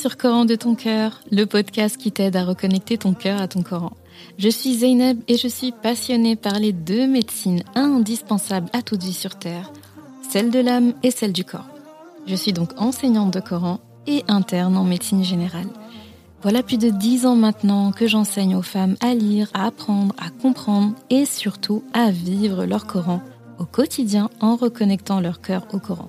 Sur Coran de ton cœur, le podcast qui t'aide à reconnecter ton cœur à ton Coran. Je suis Zeynep et je suis passionnée par les deux médecines indispensables à toute vie sur Terre, celle de l'âme et celle du corps. Je suis donc enseignante de Coran et interne en médecine générale. Voilà plus de dix ans maintenant que j'enseigne aux femmes à lire, à apprendre, à comprendre et surtout à vivre leur Coran au quotidien en reconnectant leur cœur au Coran.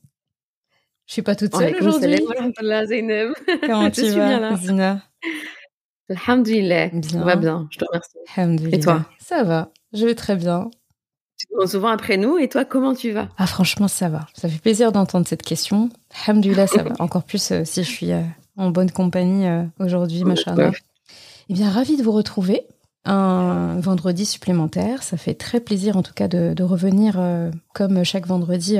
Je suis pas toute seule aujourd'hui. Comment tu vas, Zina? Alhamdulillah. Bien. va bien, je te remercie. Et toi? Ça va, je vais très bien. Tu te souvent après nous, et toi, comment tu vas? Ah, franchement, ça va. Ça fait plaisir d'entendre cette question. Alhamdulillah, ça va. Encore plus euh, si je suis euh, en bonne compagnie euh, aujourd'hui, machin. Eh bien, ravi de vous retrouver. Un vendredi supplémentaire. Ça fait très plaisir, en tout cas, de, de revenir comme chaque vendredi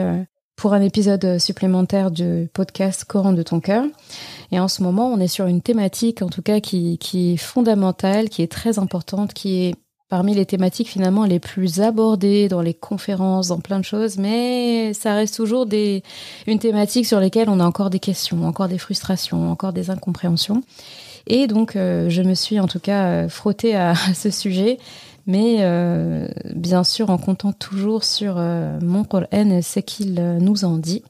pour un épisode supplémentaire du podcast Coran de ton cœur. Et en ce moment, on est sur une thématique, en tout cas, qui, est fondamentale, qui est très importante, qui est parmi les thématiques finalement les plus abordées dans les conférences, dans plein de choses, mais ça reste toujours des, une thématique sur laquelle on a encore des questions, encore des frustrations, encore des incompréhensions. Et donc, euh, je me suis en tout cas euh, frottée à ce sujet mais euh, bien sûr en comptant toujours sur euh, mon Coran, ce qu'il euh, nous en dit.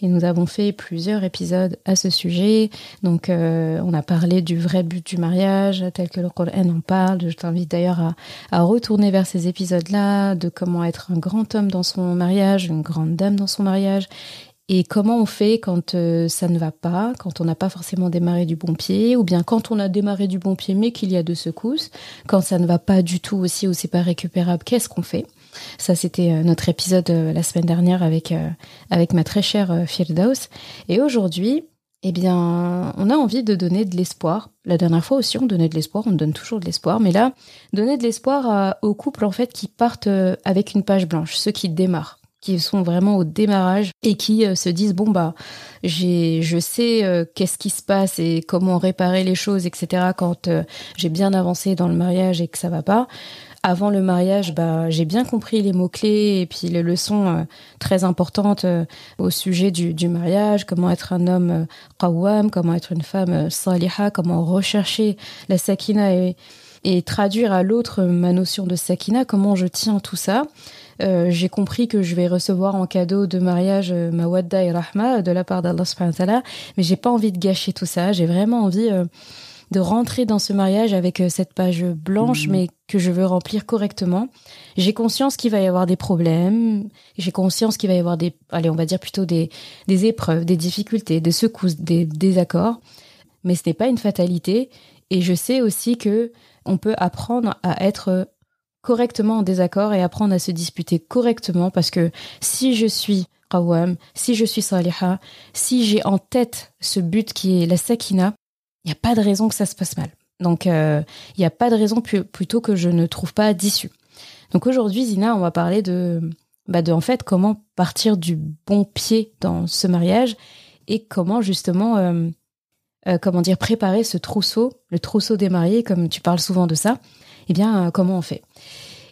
Et nous avons fait plusieurs épisodes à ce sujet. Donc, on a parlé du vrai but du mariage, tel que le Coran en parle. Je t'invite d'ailleurs à, à, retourner vers ces épisodes-là, de comment être un grand homme dans son mariage, une grande dame dans son mariage, et comment on fait quand euh, ça ne va pas, quand on n'a pas forcément démarré du bon pied, ou bien quand on a démarré du bon pied mais qu'il y a deux secousses, quand ça ne va pas du tout aussi ou c'est pas récupérable, qu'est-ce qu'on fait? Ça, c'était euh, notre épisode euh, la semaine dernière avec, avec ma très chère Firdaus. Et aujourd'hui, eh bien, on a envie de donner de l'espoir. La dernière fois aussi, on donnait de l'espoir, on donne toujours de l'espoir, mais là, donner de l'espoir aux couples en fait qui partent avec une page blanche, ceux qui démarrent qui sont vraiment au démarrage et qui euh, se disent bon bah j'ai je sais euh, qu'est-ce qui se passe et comment réparer les choses etc quand euh, j'ai bien avancé dans le mariage et que ça va pas. Avant le mariage bah j'ai bien compris les mots clés et puis les leçons très importantes au sujet du, du, mariage comment être un homme qawwam comment être une femme saliha comment rechercher la sakina et et traduire à l'autre ma notion de sakina comment je tiens tout ça euh, j'ai compris que je vais recevoir en cadeau de mariage euh, Mawadda et Rahma de la part d'Allah subhanahu wa ta'ala, mais j'ai pas envie de gâcher tout ça. J'ai vraiment envie euh, de rentrer dans ce mariage avec cette page blanche, mhm. mais que je veux remplir correctement. J'ai conscience qu'il va y avoir des problèmes. J'ai conscience qu'il va y avoir des, allez, on va dire plutôt des, des épreuves, des difficultés, des secousses, des désaccords. Mais ce n'est pas une fatalité. Et je sais aussi que on peut apprendre à être correctement en désaccord et apprendre à se disputer correctement parce que si je suis qawwam, si je suis saliha, si j'ai en tête ce but qui est la sakina, il n'y a pas de raison que ça se passe mal. Donc euh, il n'y a pas de raison plutôt que je ne trouve pas d'issue. Donc aujourd'hui Zina, on va parler de bah de en fait comment partir du bon pied dans ce mariage et comment justement euh, euh, comment dire préparer ce trousseau, le trousseau des mariés comme tu parles souvent de ça eh bien, comment on fait?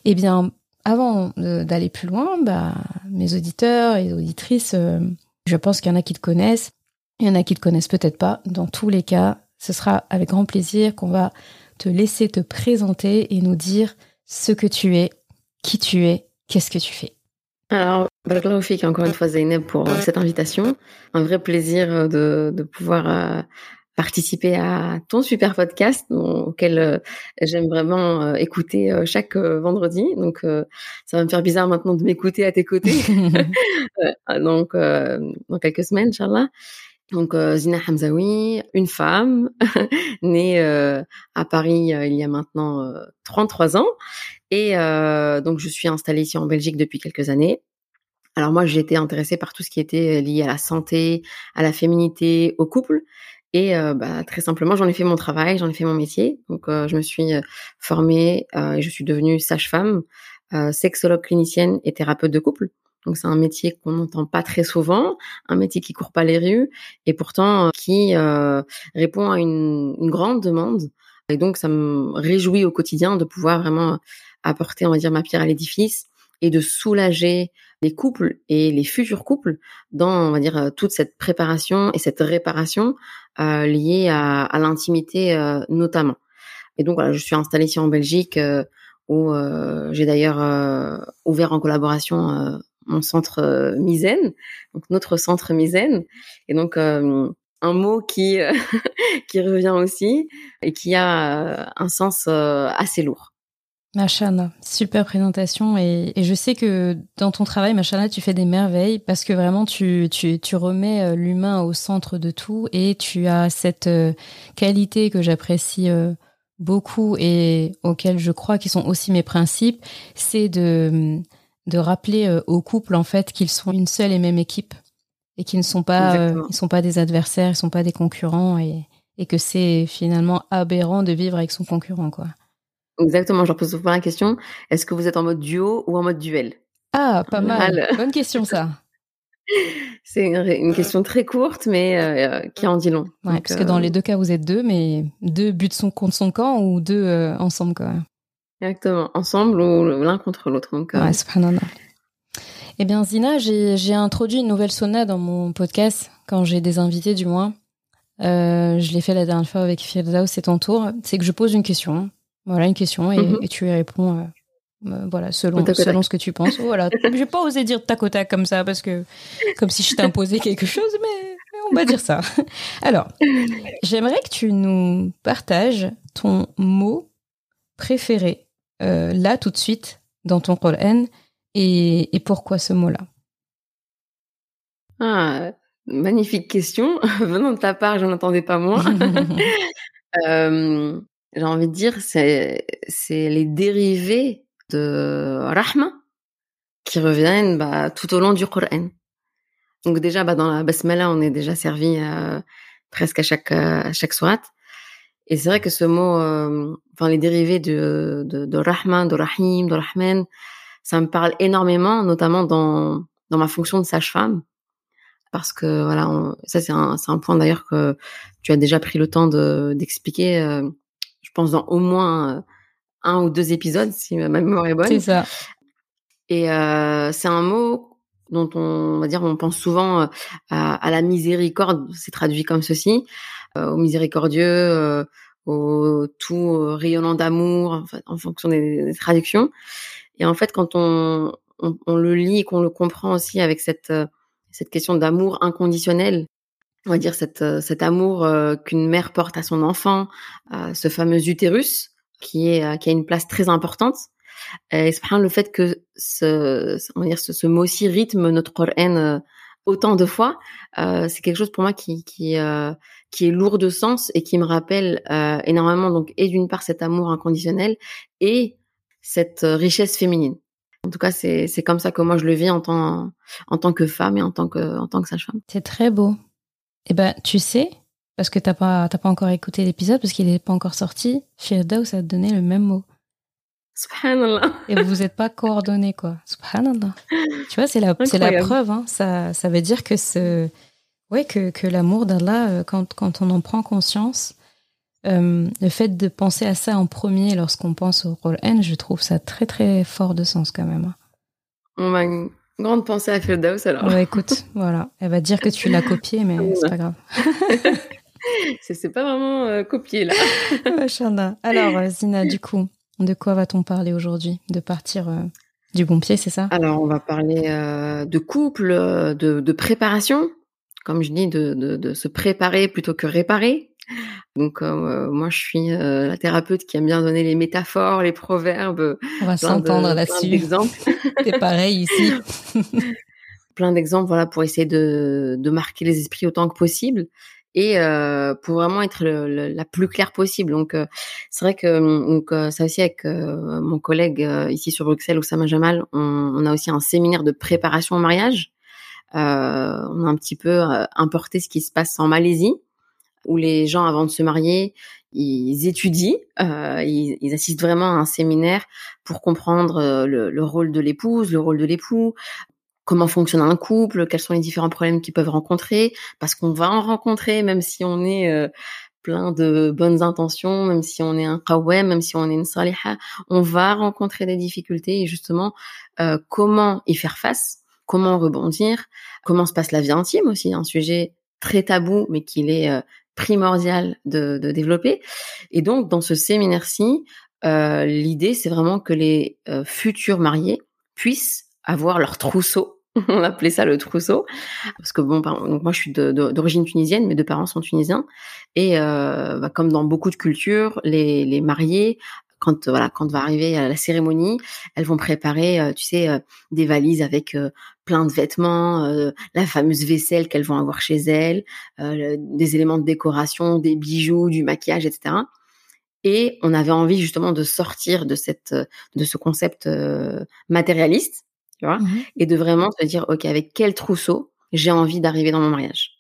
Eh bien, avant d'aller plus loin, bah, mes auditeurs et auditrices, euh, je pense qu'il y en a qui te connaissent, il y en a qui te connaissent peut-être pas. Dans tous les cas, ce sera avec grand plaisir qu'on va te laisser te présenter et nous dire ce que tu es, qui tu es, qu'est-ce que tu fais. Alors, encore une fois Zainab pour cette invitation. Un vrai plaisir de, de pouvoir participer à ton super podcast auquel euh, j'aime vraiment euh, écouter euh, chaque vendredi. Donc, ça va me faire bizarre maintenant de m'écouter à tes côtés. donc, dans quelques semaines, Inch'Allah. Donc, Zina Hamzaoui, une femme, née à Paris il y a maintenant 33 ans. Et donc, je suis installée ici en Belgique depuis quelques années. Alors moi, j'étais intéressée par tout ce qui était lié à la santé, à la féminité, au couple. Et bah, très simplement, j'en ai fait mon travail, j'en ai fait mon métier. Donc, je me suis formée et je suis devenue sage-femme, sexologue clinicienne et thérapeute de couple. Donc c'est un métier qu'on n'entend pas très souvent, un métier qui court pas les rues et pourtant qui répond à une, une, grande demande. Et donc ça me réjouit au quotidien de pouvoir vraiment apporter, on va dire, ma pierre à l'édifice et de soulager les couples et les futurs couples dans, on va dire, euh, toute cette préparation et cette réparation euh, liée à, à l'intimité euh, notamment. Et donc voilà, je suis installée ici en Belgique euh, où euh, j'ai d'ailleurs ouvert en collaboration mon centre Misaine, donc notre centre Misaine. Et donc un mot qui qui revient aussi et qui a un sens assez lourd. Machana, super présentation et, je sais que dans ton travail, Machana, tu fais des merveilles parce que vraiment tu, tu, tu remets euh, l'humain au centre de tout et tu as cette euh, qualité que j'apprécie euh, beaucoup et auquel je crois qui sont aussi mes principes, c'est de, de rappeler aux couples en fait qu'ils sont une seule et même équipe et qu'ils ne sont pas, ils sont pas des adversaires, ils sont pas des concurrents et, et que c'est finalement aberrant de vivre avec son concurrent quoi. Exactement, je pose souvent la question, est-ce que vous êtes en mode duo ou en mode duel? Ah, pas mal. Bonne question ça. C'est une, question très courte, mais euh, qui en dit long. Ouais, parce que dans euh, les deux cas, vous êtes deux, mais deux buts son, contre son camp ou deux euh, ensemble, quoi. Exactement, ensemble ou l'un contre l'autre. Donc, ouais, subhanallah. Eh bien, Zina, j'ai introduit une nouvelle sauna dans mon podcast, quand j'ai des invités du moins. je l'ai fait la dernière fois avec Firdaus, c'est ton tour. C'est que je pose une question voilà une question et, mhm. tu y réponds. Euh, euh, voilà, selon, selon ce que tu penses. Voilà. J'ai pas osé dire tac au tac comme ça parce que, comme si je t'imposais quelque chose, mais, on va dire ça. Alors, j'aimerais que tu nous partages ton mot préféré, euh, là, tout de suite, dans ton Coran, et, et pourquoi ce mot-là? Ah, magnifique question. Venant de ta part, je n'en attendais pas moins. euh, j'ai envie de dire, c'est c'est les dérivés de Rahma qui reviennent bah, tout au long du Coran. Donc déjà, bah, dans la Basmala, on est déjà servi euh, presque à chaque à chaque sourate. Et c'est vrai que ce mot, euh, enfin les dérivés de, de, de Rahman, de Rahim, de Rahman, ça me parle énormément, notamment dans dans ma fonction de sage-femme, parce que voilà, ça c'est un c'est un point d'ailleurs que tu as déjà pris le temps de d'expliquer. Euh, je pense, dans au moins euh, un ou deux épisodes, si ma mémoire est bonne. C'est ça. Et euh, c'est un mot dont on, va dire, on pense souvent euh, à, la miséricorde, c'est traduit comme ceci, au miséricordieux, au tout rayonnant d'amour, en, fonction des, traductions. Et en fait, quand on, on, le lit et qu'on le comprend aussi avec cette, cette question d'amour inconditionnel, on va dire cette, euh, cet amour euh, qu'une mère porte à son enfant, ce fameux utérus qui est euh, qui a une place très importante. Et le fait que ce, on va dire ce, ce mot-ci rythme notre Coran autant de fois, c'est quelque chose pour moi qui qui qui est lourd de sens et qui me rappelle énormément donc et d'une part cet amour inconditionnel et cette richesse féminine. En tout cas, c'est c'est comme ça que moi je le vis en tant en tant que femme et en tant que en tant que sage-femme. C'est très beau. Eh ben, tu sais, parce que t'as pas, pas encore écouté l'épisode, parce qu'il n'est pas encore sorti, Firdaus a donné le même mot. Subhanallah. Et vous n'êtes pas coordonnés, quoi. Subhanallah. Tu vois, c'est la, c'est la preuve, hein. Ça, ça veut dire que ce, ouais, que, que l'amour d'Allah, euh, quand, quand on en prend conscience, euh, le fait de penser à ça en premier lorsqu'on pense au rôle N, je trouve ça très, très fort de sens, quand même. Hein. Grande pensée à Firdaus alors. Ouais, écoute, voilà. Elle va dire que tu l'as copié, mais c'est pas grave. c'est pas vraiment euh, copié là. alors, euh, Zina, du coup, de quoi va-t-on parler aujourd'hui? De partir euh, du bon pied, c'est ça? Alors, on va parler de couple, de, de, préparation, comme je dis, de, de, de, se préparer plutôt que réparer. Donc euh, moi je suis euh, la thérapeute qui aime bien donner les métaphores, les proverbes. On va s'entendre là-dessus. C'est pareil ici. plein d'exemples voilà pour essayer de, de marquer les esprits autant que possible et euh, pour vraiment être la plus claire possible. Donc c'est vrai que donc ça aussi avec mon collègue ici sur Bruxelles, Oussama Jamal, on, on, a aussi un séminaire de préparation au mariage. on a un petit peu importé ce qui se passe en Malaisie où les gens avant de se marier, ils étudient, euh, ils, assistent vraiment à un séminaire pour comprendre euh, le, rôle de l'épouse, le rôle de l'époux, comment fonctionne un couple, quels sont les différents problèmes qu'ils peuvent rencontrer, parce qu'on va en rencontrer, même si on est euh, plein de bonnes intentions, même si on est un qawwam, même si on est une saliha, on va rencontrer des difficultés et justement comment y faire face, comment rebondir, comment se passe la vie intime aussi, un sujet très tabou mais qu'il est primordial de, développer. Et donc, dans ce séminaire-ci, euh, l'idée, c'est vraiment que les euh, futurs mariés puissent avoir leur trousseau. On appelait ça le trousseau, parce que bon, donc moi je suis d'origine tunisienne, mes deux parents sont tunisiens, et euh, bah, comme dans beaucoup de cultures, les, les mariés quand voilà quand va arriver la cérémonie, elles vont préparer, tu sais, des valises avec plein de vêtements, euh, la fameuse vaisselle qu'elles vont avoir chez elles, euh, des éléments de décoration, des bijoux, du maquillage, etc. Et on avait envie justement de sortir de cette, de ce concept euh, matérialiste, tu vois, mmh et de vraiment se dire, ok, avec quel trousseau j'ai envie d'arriver dans mon mariage?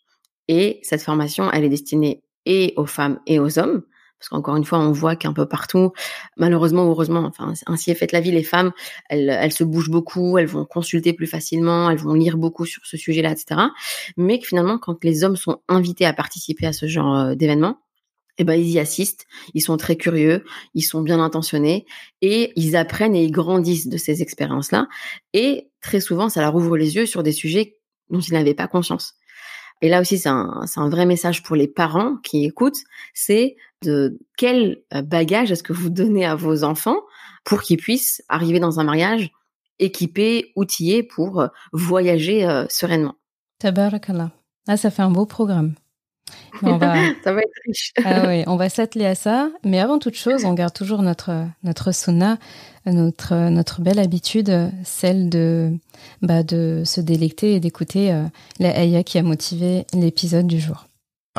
Et cette formation, elle est destinée et aux femmes et aux hommes, parce qu'encore une fois, on voit qu'un peu partout, malheureusement ou heureusement, enfin ainsi est faite la vie, les femmes, elles, elles se bougent beaucoup, elles vont consulter plus facilement, elles vont lire beaucoup sur ce sujet-là, etc. Mais que finalement, quand les hommes sont invités à participer à ce genre euh, d'événement, eh ben, ils y assistent, ils sont très curieux, ils sont bien intentionnés et ils apprennent et ils grandissent de ces expériences-là. Et très souvent, ça leur ouvre les yeux sur des sujets dont ils n'avaient pas conscience. Et là aussi, c'est un, un, vrai message pour les parents qui écoutent, c'est de quel euh, bagage est-ce que vous donnez à vos enfants pour qu'ils puissent arriver dans un mariage équipés, outillés pour euh, voyager euh, sereinement? Tabarakallah. Ah, ça fait un beau programme. On va... ça va être riche. ah oui, on va s'atteler à ça. Mais avant toute chose, on garde toujours notre, notre sunna, notre, notre belle habitude, celle de, bah, de se délecter et d'écouter la ayah qui a motivé l'épisode du jour.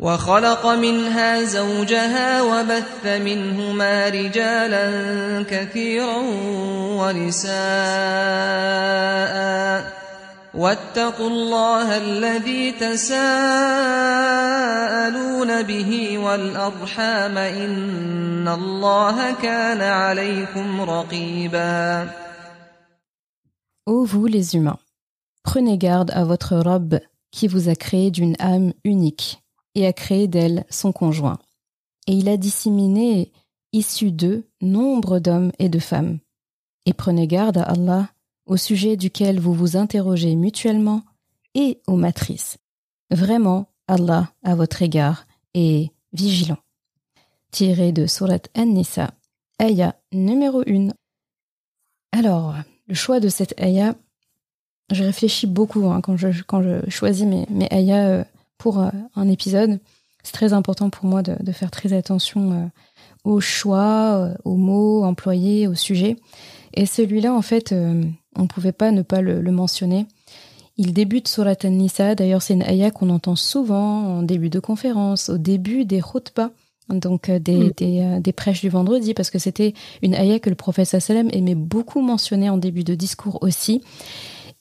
وخلق منها زوجها وبث منهما رجالا كثيرا ونساء. واتقوا الله الذي تساءلون به والأرحام إن الله كان عليكم رقيبا. Ô vous les humains, prenez garde à votre robe qui vous a créé d'une âme unique. Et a créé d'elle son conjoint. Et il a disséminé, issu d'eux, nombre d'hommes et de femmes. Et prenez garde à Allah, au sujet duquel vous vous interrogez mutuellement, et aux matrices. Vraiment, Allah, à votre égard, est vigilant. Tiré de Surat An-Nisa, ayah numéro 1. Alors, le choix de cette ayah, je réfléchis beaucoup hein, quand, je, quand je choisis mes, mes euh, pour euh, un épisode. C'est très important pour moi de, faire très attention euh, aux choix, euh, aux mots employés, au sujet. Et celui-là, en fait, on ne pouvait pas ne pas le, mentionner. Il débute sur la Nisa. D'ailleurs, c'est une ayah qu'on entend souvent en début de conférence, au début des khutbah, donc des, mm. des, prêches du vendredi, parce que c'était une ayah que le prophète sallam aimait beaucoup mentionner en début de discours aussi.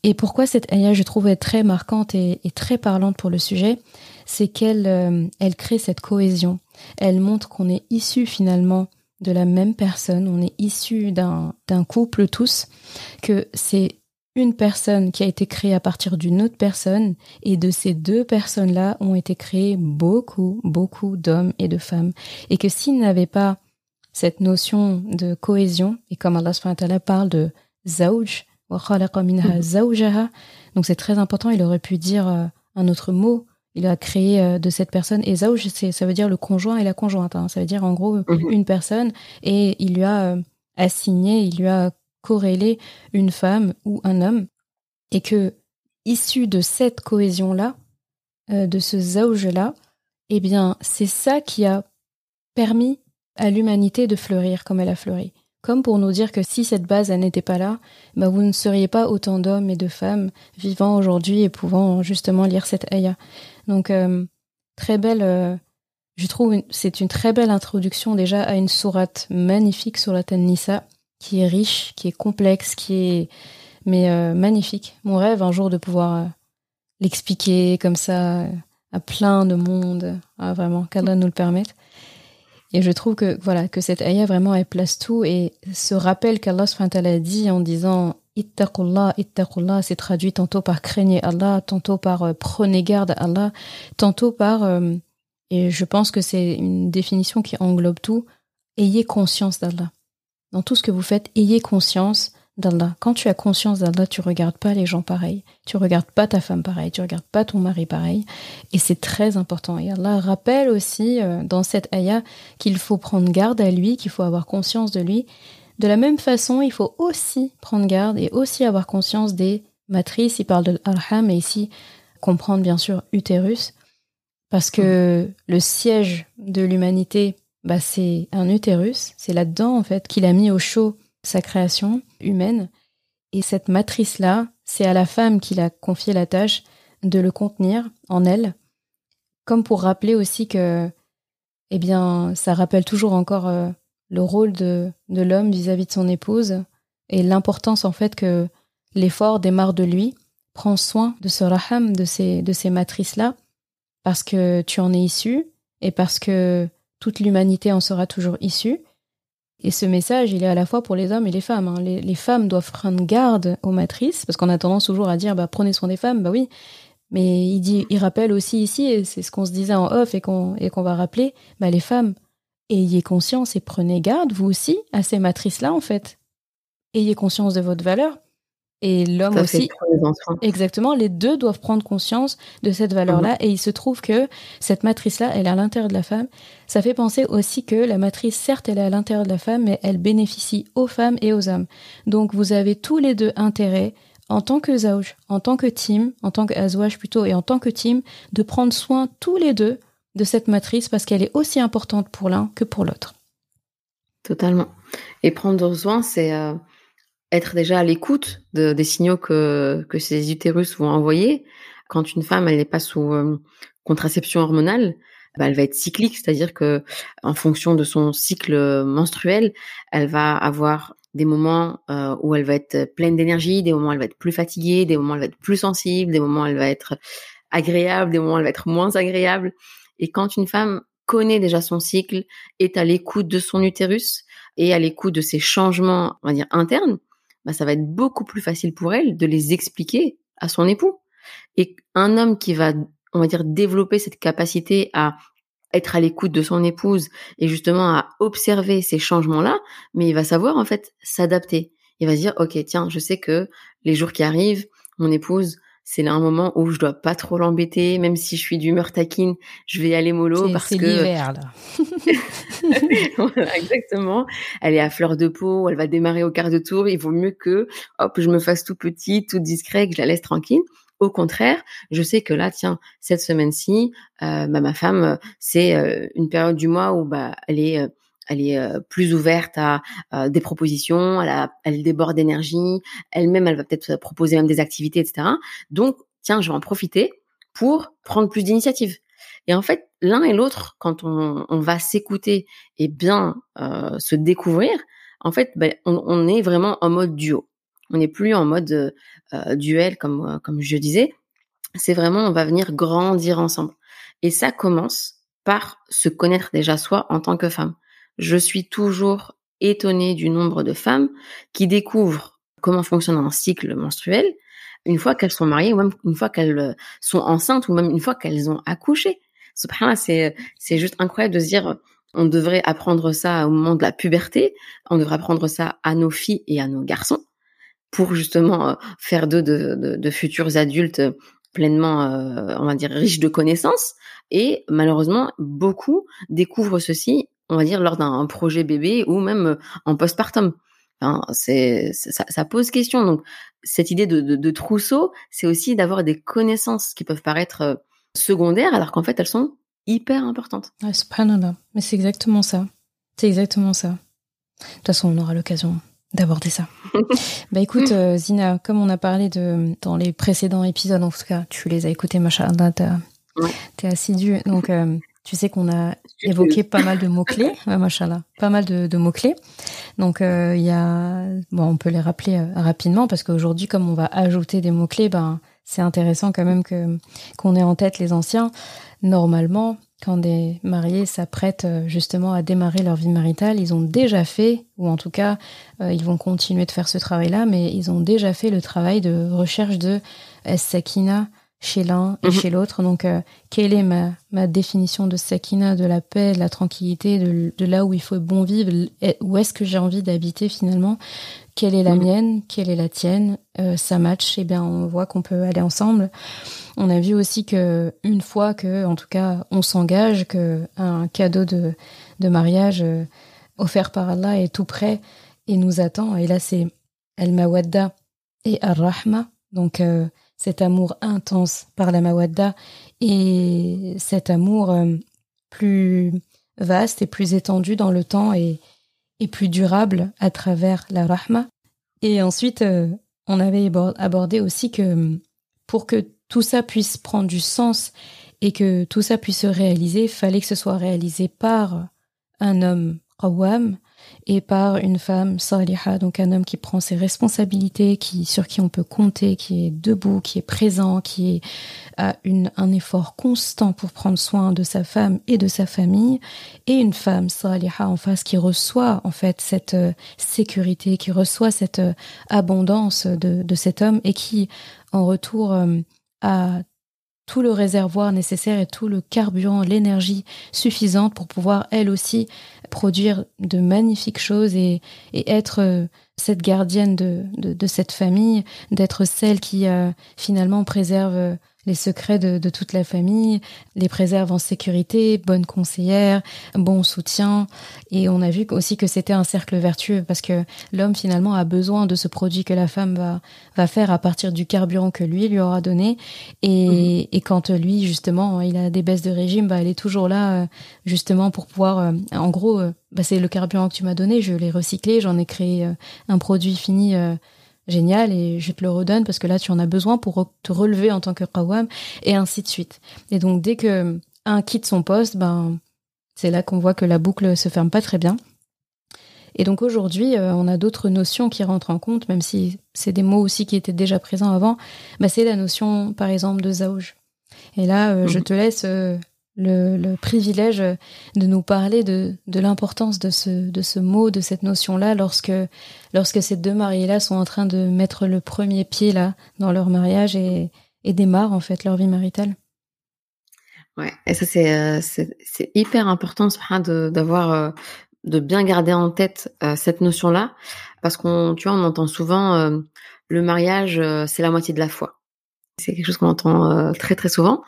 Et pourquoi cette ayah, je trouve, est très marquante et, très parlante pour le sujet, c'est qu'elle euh, elle crée cette cohésion. Elle montre qu'on est issu finalement de la même personne, on est issu d'un couple tous, que c'est une personne qui a été créée à partir d'une autre personne, et de ces deux personnes-là ont été créés beaucoup, beaucoup d'hommes et de femmes. Et que s'il n'avait pas cette notion de cohésion, et comme Allah parle de Mhm. Donc c'est très important. Il aurait pu dire euh, un autre mot. Il a créé euh, de cette personne. Et Zawj, ça veut dire le conjoint et la conjointe. Hein. Ça veut dire en gros mhm. une personne. Et il lui a euh, assigné, il lui a corrélé une femme ou un homme. Et que, issu de cette cohésion-là, de ce Zawj-là, eh bien, c'est ça qui a permis à l'humanité de fleurir comme elle a fleuri. Comme pour nous dire que si cette base n'était pas là, bah, vous ne seriez pas autant d'hommes et de femmes vivant aujourd'hui et pouvant justement lire cette ayah. Donc euh, très belle, euh, je trouve c'est une très belle introduction déjà à une sourate magnifique sur la Nisa qui est riche, qui est complexe, qui est mais euh, magnifique. Mon rêve un jour de pouvoir l'expliquer comme ça à plein de monde, ah, vraiment qu'Allah nous le permette. Et je trouve que voilà que cette ayah vraiment elle place tout et ce rappel qu'Allah a dit en disant ittaqullah ittaqullah c'est traduit tantôt par craignez Allah, tantôt par euh, prenez garde à Allah, tantôt par euh, et je pense que c'est une définition qui englobe tout ayez conscience d'Allah. Dans tout ce que vous faites, ayez conscience d'Allah. Quand tu as conscience d'Allah, tu regardes pas les gens pareils, tu regardes pas ta femme pareil, tu regardes pas ton mari pareil, et c'est très important. Et Allah rappelle aussi euh, dans cette ayah qu'il faut prendre garde à lui, qu'il faut avoir conscience de lui. De la même façon, il faut aussi prendre garde et aussi avoir conscience des matrices. Il parle de l'arham et ici comprendre bien sûr utérus, parce que le siège de l'humanité, bah, c'est un utérus. C'est là-dedans en fait qu'il a mis au chaud sa création humaine. Et cette matrice-là, c'est à la femme qu'il a confié la tâche de le contenir en elle, comme pour rappeler aussi que, eh bien, ça rappelle toujours encore euh, le rôle de, de l'homme vis-à-vis de son épouse et l'importance en fait que l'effort démarre de lui, prends soin de ce raham, de ces, de ces matrices-là, parce que tu en es issu et parce que toute l'humanité en sera toujours issue. Et ce message, il est à la fois pour les hommes et les femmes. Hein. Les, femmes doivent prendre garde aux matrices, parce qu'on a tendance toujours à dire, bah, prenez soin des femmes, bah oui. Mais il dit, il rappelle aussi ici, et c'est ce qu'on se disait en off et qu'on va rappeler, bah, les femmes, ayez conscience et prenez garde, vous aussi, à ces matrices-là, en fait. Ayez conscience de votre valeur. Et l'homme aussi. Exactement, les deux doivent prendre conscience de cette valeur-là. Et il se trouve que cette matrice-là, elle est à l'intérieur de la femme. Ça fait penser aussi que la matrice, certes, elle est à l'intérieur de la femme, mais elle bénéficie aux femmes et aux hommes. Donc vous avez tous les deux intérêt, en tant que Zaouj, en tant que team, en tant que Azouaj plutôt, et en tant que team, de prendre soin tous les deux de cette matrice parce qu'elle est aussi importante pour l'un que pour l'autre. Totalement. Et prendre soin, c'est. Euh, être déjà à l'écoute de, des signaux que, que ces utérus vont envoyer. Quand une femme elle n'est pas sous euh, contraception hormonale, bah, elle va être cyclique, c'est-à-dire que en fonction de son cycle menstruel, elle va avoir des moments euh, où elle va être pleine d'énergie, des moments où elle va être plus fatiguée, des moments où elle va être plus sensible, des moments où elle va être agréable, des moments où elle va être moins agréable. Et quand une femme connaît déjà son cycle, est à l'écoute de son utérus et à l'écoute de ses changements, on va dire internes, bah, ça va être beaucoup plus facile pour elle de les expliquer à son époux. Et un homme qui va, on va dire, développer cette capacité à être à l'écoute de son épouse et justement à observer ces changements-là, mais il va savoir en fait s'adapter. Il va se dire, ok, tiens, je sais que les jours qui arrivent, mon épouse, c'est là un moment où je dois pas trop l'embêter, même si je suis d'humeur taquine, je vais aller mollo parce que c'est l'hiver là. voilà, exactement. Elle est à fleur de peau, elle va démarrer au quart de tour. Il vaut mieux que, hop, je me fasse tout petit, tout discret, que je la laisse tranquille. Au contraire, je sais que là, tiens, cette semaine-ci, euh, bah, ma femme, c'est euh, une période du mois où bah, elle est euh, elle est euh, plus ouverte à des propositions, elle, a, elle déborde d'énergie, elle-même, elle va peut-être proposer même des activités, etc. Donc, tiens, je vais en profiter pour prendre plus d'initiatives. Et en fait, l'un et l'autre, quand on, va s'écouter et bien euh, se découvrir, en fait, ben, on, est vraiment en mode duo. On n'est plus en mode euh, duel, comme, comme je disais. C'est vraiment, on va venir grandir ensemble. Et ça commence par se connaître déjà soi en tant que femme je suis toujours étonnée du nombre de femmes qui découvrent comment fonctionne un cycle menstruel une fois qu'elles sont mariées ou même une fois qu'elles euh, sont enceintes ou même une fois qu'elles ont accouché. c'est juste incroyable de se dire on devrait apprendre ça au moment de la puberté, on devrait apprendre ça à nos filles et à nos garçons pour justement euh, faire d'eux de, futurs adultes pleinement, euh, on va dire, riches de connaissances. Et malheureusement, beaucoup découvrent ceci on va dire, lors d'un projet bébé ou même euh, en postpartum. Enfin, c'est ça, ça, pose question. Donc, cette idée de, de, trousseau, c'est aussi d'avoir des connaissances qui peuvent paraître euh, secondaires, alors qu'en fait, elles sont hyper importantes. Ah, Mais c'est exactement ça. C'est exactement ça. toute façon, on aura l'occasion d'aborder ça. bah écoute, euh, Zina, comme on a parlé de dans les précédents épisodes, en tout cas, tu les as écoutés, machin, t'es es assidu, donc euh, tu sais qu'on a évoqué pas mal de mots clés, machin pas mal de, mots clés. Donc euh, il y a, bon, on peut les rappeler rapidement parce qu'aujourd'hui, comme on va ajouter des mots clés, ben c'est intéressant quand même que qu'on ait en tête les anciens. Normalement, quand des mariés s'apprêtent euh, justement à démarrer leur vie maritale, ils ont déjà fait, ou en tout cas, euh, ils vont continuer de faire ce travail-là, mais ils ont déjà fait le travail de recherche de sakina chez l'un et mhm. chez l'autre. Donc, euh, quelle est ma, ma définition de sakina, de la paix, de la tranquillité, de, de là où il faut bon vivre, où est-ce que j'ai envie d'habiter finalement? Quelle est la mhm. mienne? Quelle est la tienne? Ça match, eh bien on voit qu'on peut aller ensemble. On a vu aussi que une fois que, en tout cas, on s'engage, que un cadeau de, de mariage euh, offert par Allah est tout prêt et nous attend. Et là, c'est al-mawadda et ar-rahma, donc euh, cet amour intense par la mawadda et cet amour euh, plus vaste et plus étendu dans le temps et, et plus durable à travers la rahma. Et ensuite, on avait abordé aussi que pour que tout ça puisse prendre du sens et que tout ça puisse se réaliser, fallait que ce soit réalisé par un homme qawwam et par une femme saliha, donc un homme qui prend ses responsabilités, qui sur qui on peut compter, qui est debout, qui est présent, qui est, a un effort constant pour prendre soin de sa femme et de sa famille, et une femme saliha en face qui reçoit en fait cette euh, sécurité, qui reçoit cette euh, abondance de, de cet homme et qui en retour euh, a tout le réservoir nécessaire et tout le carburant, l'énergie suffisante pour pouvoir elle aussi produire de magnifiques choses et, être euh, cette gardienne de, cette famille, d'être celle qui euh, finalement préserve les secrets de, toute la famille, les préserve en sécurité, bonne conseillère, bon soutien. Et on a vu aussi que c'était un cercle vertueux parce que l'homme finalement a besoin de ce produit que la femme va, va faire à partir du carburant que lui lui aura donné. Et, mhm. et quand lui justement il a des baisses de régime, bah, elle est toujours là euh, justement pour pouvoir, euh, en gros, euh, bah, c'est le carburant que tu m'as donné, je l'ai recyclé, j'en ai créé un produit fini génial et je te le redonne parce que là tu en as besoin pour te relever en tant que qawam et ainsi de suite. Et donc dès que un quitte son poste, ben c'est là qu'on voit que la boucle se ferme pas très bien. Et donc aujourd'hui, euh, on a d'autres notions qui rentrent en compte, même si c'est des mots aussi qui étaient déjà présents avant. Ben, c'est la notion, par exemple, de zaouj. Et là, euh, je mhm. te laisse euh, le, privilège de nous parler de, de l'importance de ce, de ce mot, de cette notion-là, lorsque, lorsque ces deux mariés-là sont en train de mettre le premier pied là dans leur mariage et, et démarrent en fait leur vie maritale. Ouais, et ça c'est euh, c'est hyper important d'avoir euh, de bien garder en tête euh, cette notion-là parce qu'on tu vois on entend souvent le mariage c'est la moitié de la foi. C'est quelque chose qu'on entend très très souvent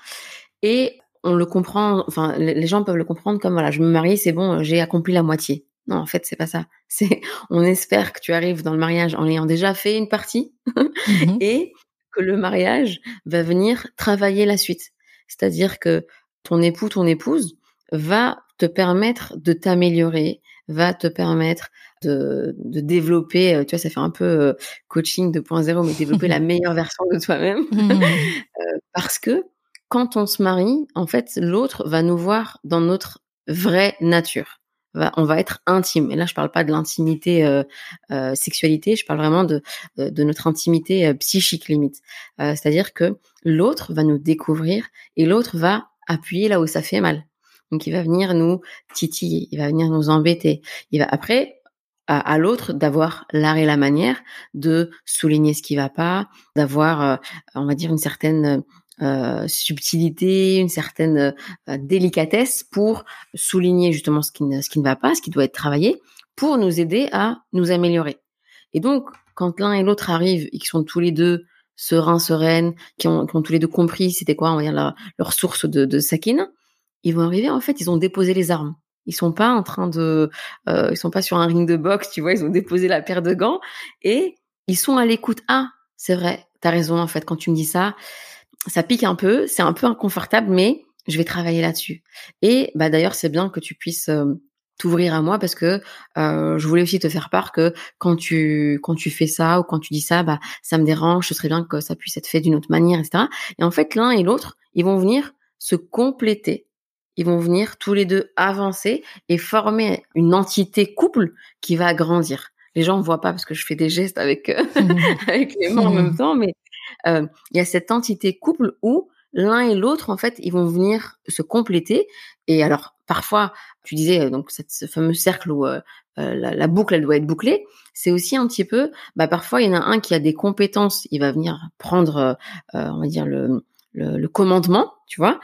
et on le comprend, enfin, les gens peuvent le comprendre comme voilà, je me marie, c'est bon, j'ai accompli la moitié. Non, en fait, c'est pas ça. C'est, on espère que tu arrives dans le mariage en ayant déjà fait une partie mhm. et que le mariage va venir travailler la suite. C'est-à-dire que ton époux, ton épouse va te permettre de t'améliorer, va te permettre de, de, développer, euh, tu vois, ça fait un peu euh, coaching 2.0, mais développer la meilleure version de toi-même. Mhm. Euh, parce que quand on se marie, en fait, l'autre va nous voir dans notre vraie nature. on va être intime. Et là, je parle pas de l'intimité euh, euh, sexualité, je parle vraiment de, euh, de notre intimité psychique limite. C'est-à-dire que l'autre va nous découvrir et l'autre va appuyer là où ça fait mal. Donc, il va venir nous titiller, il va venir nous embêter. Il va après à, à l'autre d'avoir l'art et la manière de souligner ce qui va pas, d'avoir, on va dire, une certaine euh, subtilité, une certaine euh, délicatesse pour souligner justement ce qui, ne, ce qui ne va pas, ce qui doit être travaillé, pour nous aider à nous améliorer. Et donc, quand l'un et l'autre arrivent et qui sont tous les deux sereins, sereines, qui ont, ont tous les deux compris c'était quoi, on va dire, leur source de, de sakine, ils vont arriver, en fait, ils ont déposé les armes. Ils sont pas en train de, euh, ils sont pas sur un ring de boxe, tu vois, ils ont déposé la paire de gants et ils sont à l'écoute. Ah, c'est vrai, t'as raison en fait quand tu me dis ça ça pique un peu, c'est un peu inconfortable, mais je vais travailler là-dessus. Et bah d'ailleurs, c'est bien que tu puisses euh, t'ouvrir à moi parce que euh, je voulais aussi te faire part que quand tu quand tu fais ça ou quand tu dis ça, bah ça me dérange. Ce serait bien que ça puisse être fait d'une autre manière, etc. Et en fait, l'un et l'autre, ils vont venir se compléter. Ils vont venir tous les deux avancer et former une entité couple qui va grandir. Les gens ne voient pas parce que je fais des gestes avec euh, avec les mains en même temps, mais euh, il y a cette entité couple où l'un et l'autre, en fait, ils vont venir se compléter. Et alors, parfois, tu disais, euh, donc, ce fameux cercle où euh, euh, la, la, boucle, elle doit être bouclée, c'est aussi un petit peu, bah, parfois, il y en a un qui a des compétences, il va venir prendre, on va dire, le, le, le, commandement, tu vois.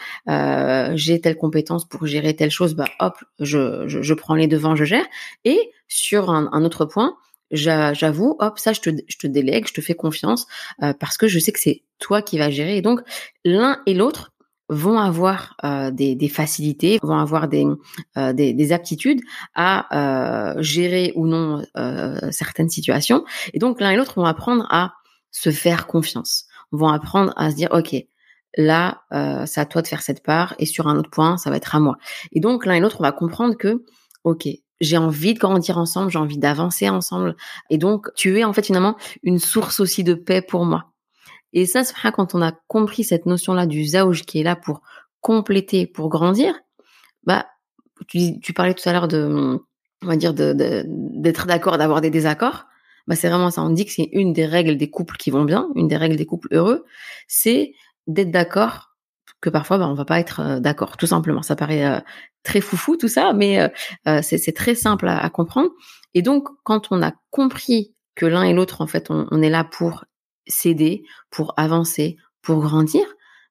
J'ai telle compétence pour gérer telle chose, bah, hop, je, je, je prends les devants, je gère. Et sur un, un autre point, j'avoue, hop, ça, je te, je te délègue, je te fais confiance euh, parce que je sais que c'est toi qui vas gérer. Et donc, l'un et l'autre vont avoir euh, des, des, facilités, vont avoir des, euh, des, des, aptitudes à euh, gérer ou non euh, certaines situations. Et donc, l'un et l'autre vont apprendre à se faire confiance, vont apprendre à se dire, OK, là, c'est à toi de faire cette part, et sur un autre point, ça va être à moi. Et donc, l'un et l'autre, on va comprendre que, OK, j'ai envie de grandir ensemble, j'ai envie d'avancer ensemble. Et donc, tu es en fait finalement une source aussi de paix pour moi. Et ça, c'est quand on a compris cette notion-là du zaouj qui est là pour compléter, pour grandir, bah, tu, tu parlais tout à l'heure de, on va dire, de, d'être d'accord, d'avoir des désaccords. Bah, c'est vraiment ça. On dit que c'est une des règles des couples qui vont bien, une des règles des couples heureux, c'est d'être d'accord que parfois bah, on va pas être euh, d'accord, tout simplement. Ça paraît euh, très foufou tout ça, mais euh, c'est très simple à, comprendre. Et donc, quand on a compris que l'un et l'autre, en fait, on, est là pour s'aider, pour avancer, pour grandir,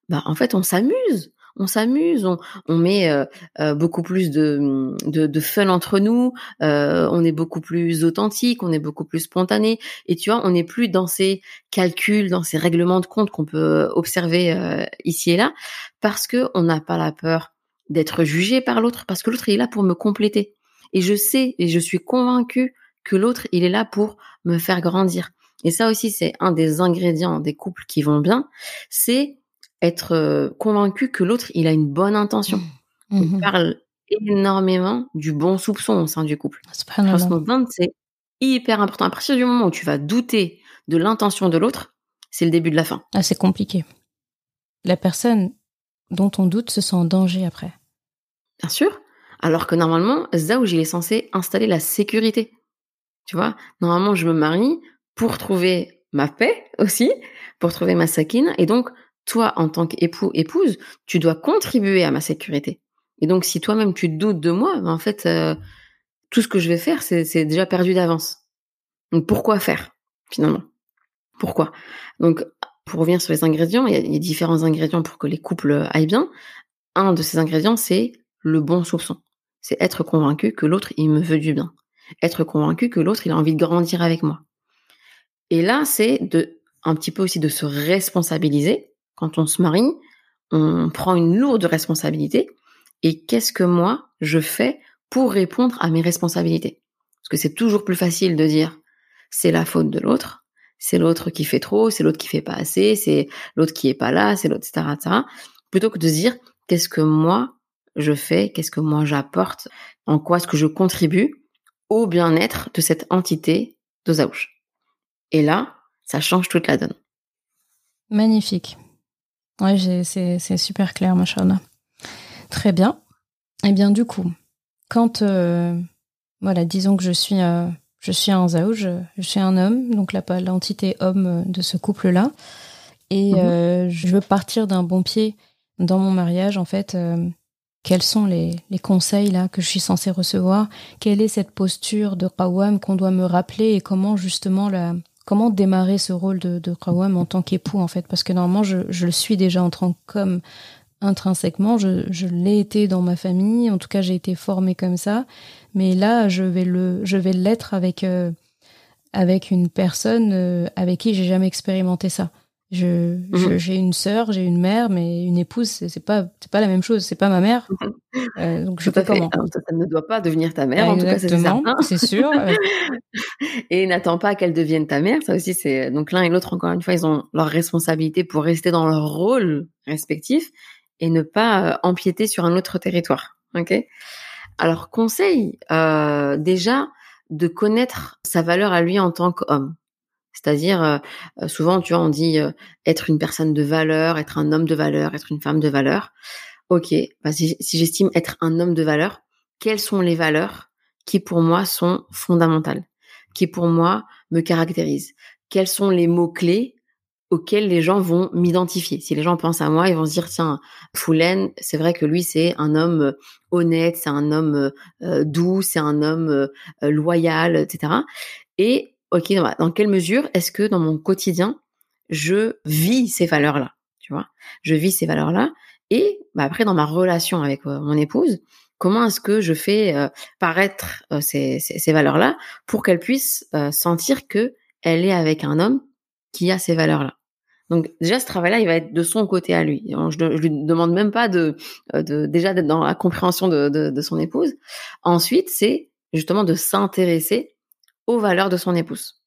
bah en fait, on s'amuse on s'amuse, on, met euh, euh, beaucoup plus de, de, de, fun entre nous, euh, on est beaucoup plus authentique, on est beaucoup plus spontané, et tu vois, on n'est plus dans ces calculs, dans ces règlements de compte qu'on peut observer ici et là, parce que on n'a pas la peur d'être jugé par l'autre, parce que l'autre est là pour me compléter. Et je sais et je suis convaincue que l'autre, il est là pour me faire grandir. Et ça aussi, c'est un des ingrédients des couples qui vont bien, c'est être euh, convaincu que l'autre, il a une bonne intention. On mmh parle énormément du bon soupçon au sein du couple. c'est hyper important. À partir du moment où tu vas douter de l'intention de l'autre, c'est le début de la fin. Ah, c'est compliqué. La personne dont on doute se sent en danger après. Bien sûr. Alors que normalement, Zaouj, il est censé installer la sécurité. Tu vois, normalement, je me marie pour trouver ma paix aussi, pour trouver ma sakine. Et donc, toi, en tant qu'époux, épouse, tu dois contribuer à ma sécurité. Et donc, si toi-même tu doutes de moi, ben, en fait, euh, tout ce que je vais faire, c'est déjà perdu d'avance. Donc, pourquoi faire, finalement? Pourquoi? Donc, pour revenir sur les ingrédients, il y, a, il y, a, différents ingrédients pour que les couples aillent bien. Un de ces ingrédients, c'est le bon soupçon. C'est être convaincu que l'autre, il me veut du bien. Être convaincu que l'autre, il a envie de grandir avec moi. Et là, c'est de un petit peu aussi de se responsabiliser quand on se marie, on prend une lourde responsabilité. Et qu'est-ce que moi, je fais pour répondre à mes responsabilités? Parce que c'est toujours plus facile de dire c'est la faute de l'autre, c'est l'autre qui fait trop, c'est l'autre qui fait pas assez, c'est l'autre qui est pas là, c'est l'autre, etc., etc. Plutôt que de dire qu'est-ce que moi je fais, qu'est-ce que moi j'apporte, en quoi est-ce que je contribue au bien-être de cette entité d'Ozaouche? Et là, ça change toute la donne. Magnifique. Oui, c'est super clair, machallah. Très bien. Eh bien, du coup, quand, euh, voilà, disons que je suis, euh, je suis un zaouj, je, suis un homme, donc l'entité homme de ce couple-là, et mhm. euh, je veux partir d'un bon pied dans mon mariage, en fait, quels sont les, les, conseils là que je suis censée recevoir? Quelle est cette posture de qawam qu'on doit me rappeler? Et comment justement la, comment démarrer ce rôle de, de en tant qu'époux en fait? Parce que normalement je, le suis déjà en tant qu'homme intrinsèquement. Je, l'ai été dans ma famille. En tout cas j'ai été formée comme ça. Mais là je vais le je vais l'être avec euh, avec une personne euh, avec qui j'ai jamais expérimenté ça je, mhm. j'ai une sœur, j'ai une mère, mais une épouse, c'est pas, c'est pas la même chose. C'est pas ma mère. Euh, donc je fais comment Ça ne doit pas devenir ta mère. en tout cas, c'est sûr. et n'attends pas qu'elle devienne ta mère. Ça aussi, c'est donc l'un et l'autre. Encore une fois, ils ont leur responsabilité pour rester dans leur rôle respectif et ne pas euh, empiéter sur un autre territoire. Ok? Alors conseil euh, déjà de connaître sa valeur à lui en tant qu'homme. C'est-à-dire, euh, souvent, tu vois, on dit euh, être une personne de valeur, être un homme de valeur, être une femme de valeur. Ok, bah, si, j'estime être un homme de valeur, quelles sont les valeurs qui pour moi sont fondamentales, qui pour moi me caractérisent? Quels sont les mots-clés auxquels les gens vont m'identifier? Si les gens pensent à moi, ils vont se dire tiens, Foulen, c'est vrai que lui c'est un homme euh, honnête, c'est un homme euh, doux, c'est un homme euh, loyal, etc. Et ok, dans quelle mesure est-ce que dans mon quotidien je vis ces valeurs-là, tu vois? Je vis ces valeurs-là et bah, après dans ma relation avec mon épouse, comment est-ce que je fais paraître ces, ces, ces valeurs-là pour qu'elle puisse sentir que elle est avec un homme qui a ces valeurs-là? Donc déjà ce travail-là, il va être de son côté à lui. Je, je lui demande même pas de, euh, de déjà d'être dans la compréhension de, de, de son épouse. Ensuite, c'est justement de s'intéresser aux valeurs de son épouse.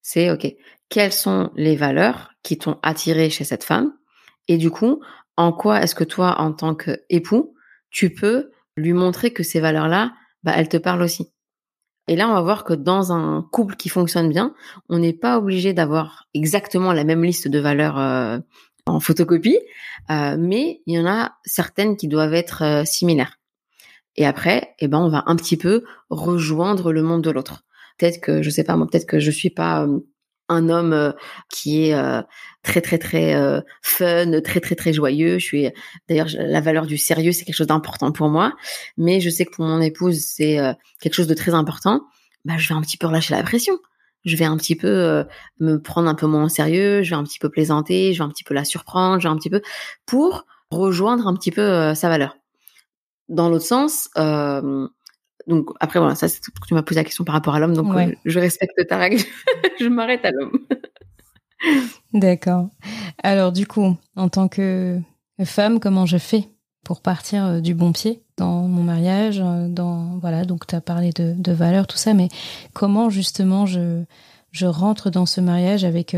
C'est ok, quelles sont les valeurs qui t'ont attiré chez cette femme et du coup, en quoi est-ce que toi, en tant qu'époux, tu peux lui montrer que ces valeurs-là, bah, elles te parlent aussi? Et là, on va voir que dans un couple qui fonctionne bien, on n'est pas obligé d'avoir exactement la même liste de valeurs euh, en photocopie, euh, mais il y en a certaines qui doivent être euh, similaires. Et après, eh ben, on va un petit peu rejoindre le monde de l'autre. Peut-être que, je sais pas moi, peut-être que je suis pas un homme euh, qui est euh, très très très euh, fun, très très très joyeux. Je suis d'ailleurs la valeur du sérieux, c'est quelque chose d'important pour moi, mais je sais que pour mon épouse, c'est quelque chose de très important. Bah, je vais un petit peu relâcher la pression. Je vais un petit peu me prendre un peu moins au sérieux, je vais un petit peu plaisanter, je vais un petit peu la surprendre, je vais un petit peu pour rejoindre un petit peu sa valeur. Dans l'autre sens, donc après voilà, ça c'est tu m'as posé la question par rapport à l'homme, donc euh, je respecte ta règle, je m'arrête à l'homme. D'accord. Alors du coup, en tant que femme, comment je fais pour partir euh, du bon pied dans mon mariage, euh, dans voilà, donc tu as parlé de, de valeurs, tout ça, mais comment justement je je rentre dans ce mariage avec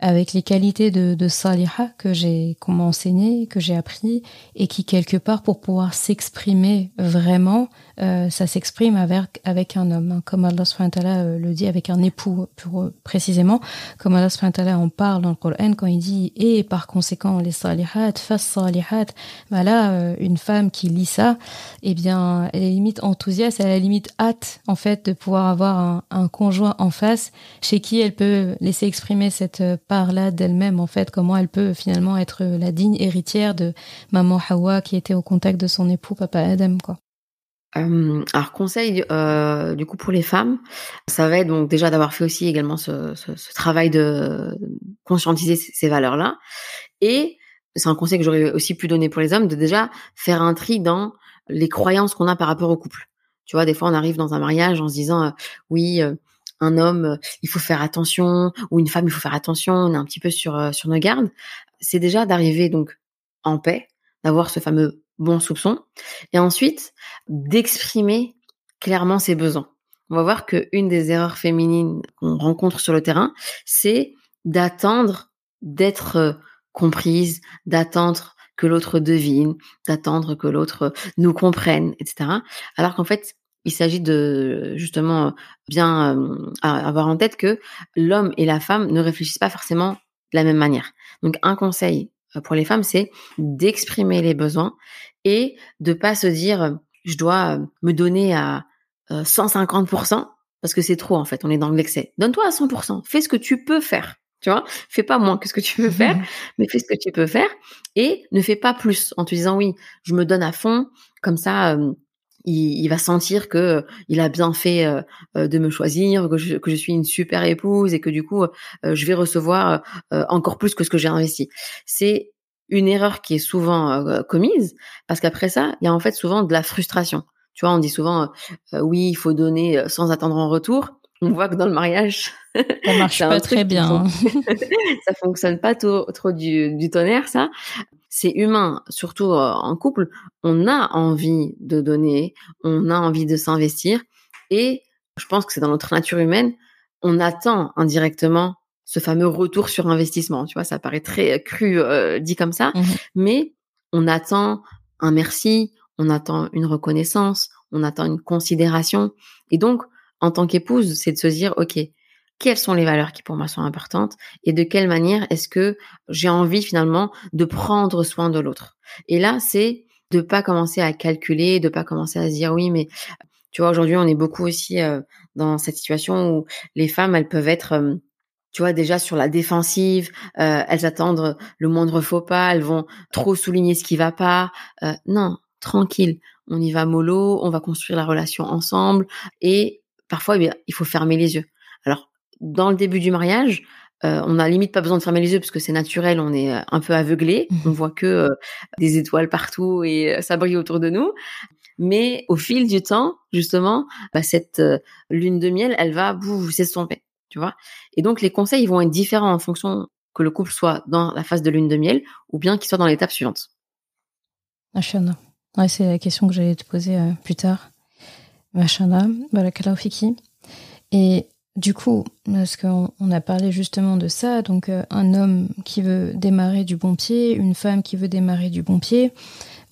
avec les qualités de, de saliha que j'ai qu'on m'a enseigné, que j'ai appris et qui quelque part pour pouvoir s'exprimer vraiment euh, ça s'exprime avec, avec un homme, hein, comme Allah euh, le dit, avec un époux pour, précisément, comme Allah en parle dans le Coran quand il dit et par conséquent les salihat, fas salihat, voilà, euh, une femme qui lit ça, eh bien, elle est limite enthousiaste, elle a limite hâte en fait de pouvoir avoir un, un conjoint en face chez qui elle peut laisser exprimer cette part-là d'elle-même en fait, comment elle peut finalement être la digne héritière de maman Hawa qui était au contact de son époux papa Adam quoi. Euh, alors conseil euh, du coup pour les femmes, ça va être donc déjà d'avoir fait aussi également ce, travail de conscientiser ces, valeurs-là, et c'est un conseil que j'aurais aussi pu donner pour les hommes de déjà faire un tri dans les croyances qu'on a par rapport au couple. Tu vois, des fois on arrive dans un mariage en se disant euh, oui euh, un homme il faut faire attention ou une femme il faut faire attention, on est un petit peu sur sur nos gardes. C'est déjà d'arriver donc en paix, d'avoir ce fameux bon soupçon, et ensuite d'exprimer clairement ses besoins. On va voir qu'une des erreurs féminines qu'on rencontre sur le terrain, c'est d'attendre d'être euh, comprise, d'attendre que l'autre devine, d'attendre que l'autre nous comprenne, etc. Alors qu'en fait, il s'agit de justement bien euh, avoir en tête que l'homme et la femme ne réfléchissent pas forcément de la même manière. Donc un conseil euh, pour les femmes, c'est d'exprimer les besoins et de pas se dire je dois me donner à 150% euh, parce que c'est trop en fait, on est dans l'excès. Donne-toi à 100%, fais ce que tu peux faire. Tu vois, fais pas moins que ce que tu peux faire, mais fais ce que tu peux faire et ne fais pas plus en te disant oui, je me donne à fond, comme ça, il, va sentir que il a bien fait de me choisir, que je, que je, suis une super épouse et que du coup je vais recevoir encore plus que ce que j'ai investi. C'est une erreur qui est souvent euh, commise parce qu'après ça, il y a en fait souvent de la frustration. Tu vois, on dit souvent euh, euh, oui, il faut donner sans attendre en retour. On voit que dans le mariage, ça marche pas très bien. ça fonctionne pas trop, trop du, du tonnerre, ça. C'est humain, surtout en couple. On a envie de donner, on a envie de s'investir, et je pense que c'est dans notre nature humaine. On attend indirectement ce fameux retour sur investissement. Tu vois, ça paraît très cru euh, dit comme ça, mmh mais on attend un merci, on attend une reconnaissance, on attend une considération. Et donc, en tant qu'épouse, c'est de se dire, OK, quelles sont les valeurs qui pour moi sont importantes et de quelle manière est-ce que j'ai envie finalement de prendre soin de l'autre. Et là, c'est de pas commencer à calculer, de pas commencer à se dire oui, mais tu vois, aujourd'hui, on est beaucoup aussi euh, dans cette situation où les femmes, elles peuvent être euh, tu vois déjà sur la défensive, euh, elles attendent le moindre faux pas, elles vont trop souligner ce qui va pas. non, tranquille, on y va mollo, on va construire la relation ensemble et parfois eh il faut fermer les yeux. Dans le début du mariage, euh, on n'a limite pas besoin de fermer les yeux parce que c'est naturel, on est euh, un peu aveuglé, mmh. on voit que euh, des étoiles partout et ça brille autour de nous. Mais au fil du temps, justement, bah, cette lune de miel, elle va vous s'estomper, tu vois. Et donc les conseils vont être différents en fonction que le couple soit dans la phase de lune de miel ou bien qu'il soit dans l'étape suivante. Machana. Ouais, c'est la question que j'allais te poser plus tard. Machana, fiki. Et du coup, parce qu'on on a parlé justement de ça, donc euh, un homme qui veut démarrer du bon pied, une femme qui veut démarrer du bon pied.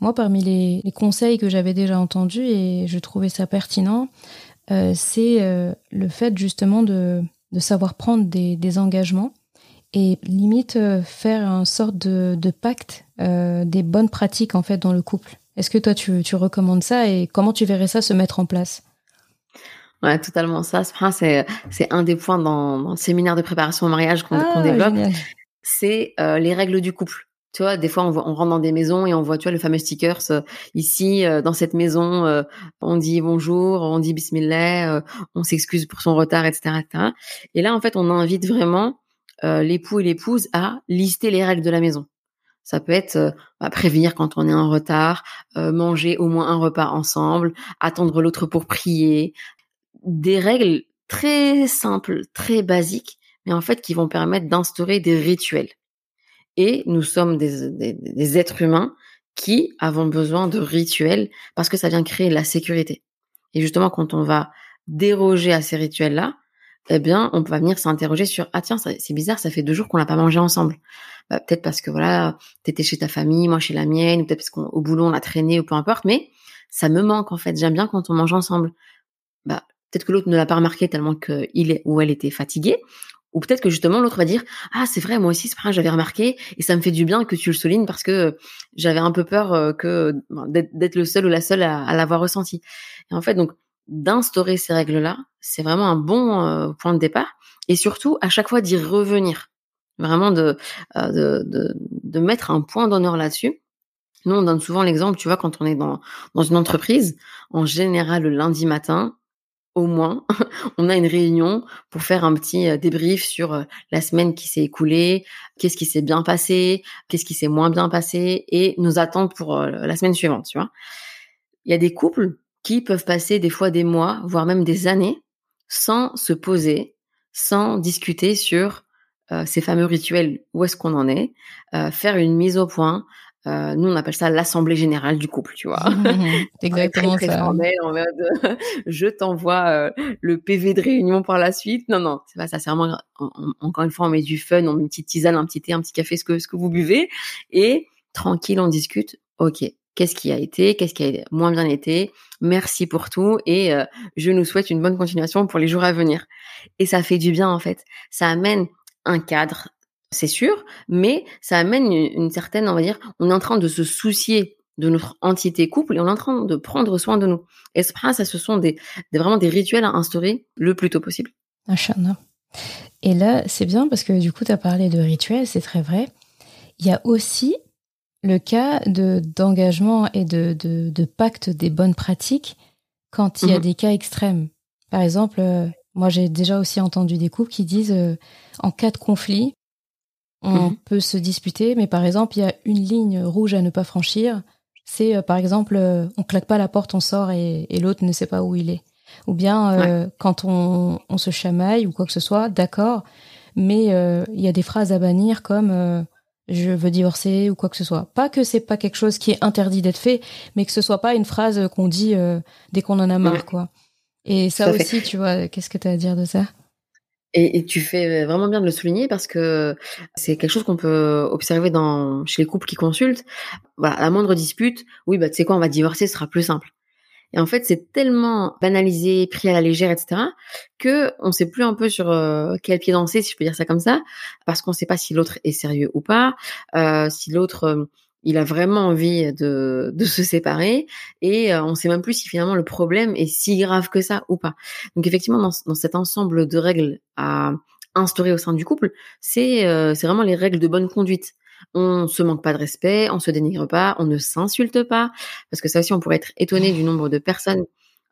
Moi, parmi les, conseils que j'avais déjà entendus et je trouvais ça pertinent, euh, c'est euh, le fait justement de, savoir prendre des, engagements et limite faire un sorte de, pacte des bonnes pratiques en fait dans le couple. Est-ce que toi tu, tu recommandes ça et comment tu verrais ça se mettre en place? Ouais, totalement ça. C'est c'est un des points dans, dans, le séminaire de préparation au mariage qu'on ah, développe. C'est euh, les règles du couple. Tu vois, des fois on, on, rentre dans des maisons et on voit, tu vois, le fameux stickers euh, ici euh, dans cette maison, on dit bonjour, on dit bismillah, on s'excuse pour son retard, etc., etc. Et là, en fait, on invite vraiment l'époux et l'épouse à lister les règles de la maison. Ça peut être bah, prévenir quand on est en retard, manger au moins un repas ensemble, attendre l'autre pour prier, des règles très simples, très basiques, mais en fait qui vont permettre d'instaurer des rituels. Et nous sommes des, êtres humains qui avons besoin de rituels parce que ça vient créer la sécurité. Et justement, quand on va déroger à ces rituels-là, eh bien, on va venir s'interroger sur ah tiens, c'est bizarre, ça fait deux jours qu'on n'a pas mangé ensemble. Bah, peut-être parce que voilà, t'étais chez ta famille, moi chez la mienne, ou peut-être parce qu'au boulot on a traîné ou peu importe, mais ça me manque en fait. J'aime bien quand on mange ensemble. Bah, Peut-être que l'autre ne l'a pas remarqué tellement qu'il ou elle était fatigué. Ou peut-être que justement l'autre va dire ah c'est vrai moi aussi c'est vrai j'avais remarqué et ça me fait du bien que tu le soulignes parce que j'avais un peu peur euh, que d'être le seul ou la seule à, l'avoir ressenti. Et en fait donc d'instaurer ces règles là c'est vraiment un bon euh, point de départ et surtout à chaque fois d'y revenir vraiment de, euh, de, de, de mettre un point d'honneur là-dessus. Nous on donne souvent l'exemple tu vois quand on est dans dans une entreprise en général le lundi matin au moins, on a une réunion pour faire un petit euh, débrief sur euh, la semaine qui s'est écoulée, qu'est-ce qui s'est bien passé, qu'est-ce qui s'est moins bien passé et nos attentes pour euh, la semaine suivante, tu vois. Il y a des couples qui peuvent passer des fois des mois, voire même des années sans se poser, sans discuter sur ces fameux rituels, où est-ce qu'on en est, faire une mise au point, euh, nous, on appelle ça l'assemblée générale du couple, tu vois. exactement très, ça. Formel, en mode, je t'envoie euh, le PV de réunion par la suite. Non, non, c'est pas ça. C'est vraiment, encore une fois, on met du fun, on met une petite tisane, un petit thé, un petit café, ce que, ce que vous buvez. Et tranquille, on discute. OK, qu'est-ce qui a été, qu'est-ce qui a moins bien été? Merci pour tout et euh, je nous souhaite une bonne continuation pour les jours à venir. Et ça fait du bien en fait. Ça amène un cadre, c'est sûr, mais ça amène une, certaine, on va dire, on est en train de se soucier de notre entité couple et on est en train de prendre soin de nous. Et ça, ce sont des, vraiment des rituels à instaurer le plus tôt possible. Et là, c'est bien parce que du coup, tu as parlé de rituels, c'est très vrai. Il y a aussi le cas de d'engagement et de, de, pacte des bonnes pratiques quand il y a mmh des cas extrêmes. Par exemple, euh, moi j'ai déjà aussi entendu des couples qui disent euh, en cas de conflit, on mhm. peut se disputer, mais par exemple, il y a une ligne rouge à ne pas franchir. C'est euh, par exemple, euh, on claque pas la porte, on sort et, l'autre ne sait pas où il est. Ou bien euh, quand on, se chamaille ou quoi que ce soit, d'accord, mais il y a des phrases à bannir comme je veux divorcer ou quoi que ce soit. Pas que c'est pas quelque chose qui est interdit d'être fait, mais que ce soit pas une phrase qu'on dit dès qu'on en a marre, quoi. Et ça aussi, tu vois, qu'est-ce que tu as à dire de ça? Et, et, tu fais vraiment bien de le souligner parce que c'est quelque chose qu'on peut observer dans chez les couples qui consultent. Voilà, la moindre dispute, oui, bah tu sais quoi, on va divorcer, ce sera plus simple. Et en fait, c'est tellement banalisé, pris à la légère, etc., que on sait plus un peu sur euh, quel pied danser, si je peux dire ça comme ça, parce qu'on sait pas si l'autre est sérieux ou pas, euh, si l'autre euh, il a vraiment envie de, de se séparer, et on sait même plus si finalement le problème est si grave que ça ou pas. Donc effectivement, dans, dans cet ensemble de règles à instaurer au sein du couple, c'est c'est vraiment les règles de bonne conduite on se manque pas de respect, on se dénigre pas, on ne s'insulte pas, parce que ça aussi, on pourrait être étonné du nombre de personnes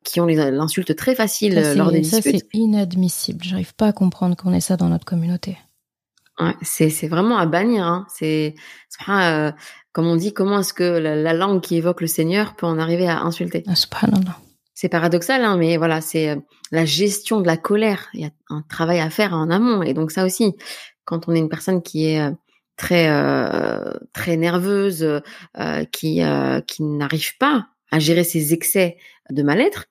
qui ont l'insulte très facile euh, lors des disputes. Ça, c'est inadmissible. J'arrive pas à comprendre qu'on ait ça dans notre communauté. Ouais, c'est vraiment à bannir. Hein. C'est euh, comme on dit, comment est-ce que la, langue qui évoque le Seigneur peut en arriver à insulter? Ah, C'est paradoxal, hein, mais voilà, c'est euh, la gestion de la colère. Il y a un travail à faire en amont, et donc ça aussi, quand on est une personne qui est très euh, très nerveuse, euh, qui euh, qui n'arrive pas à gérer ses excès de mal-être,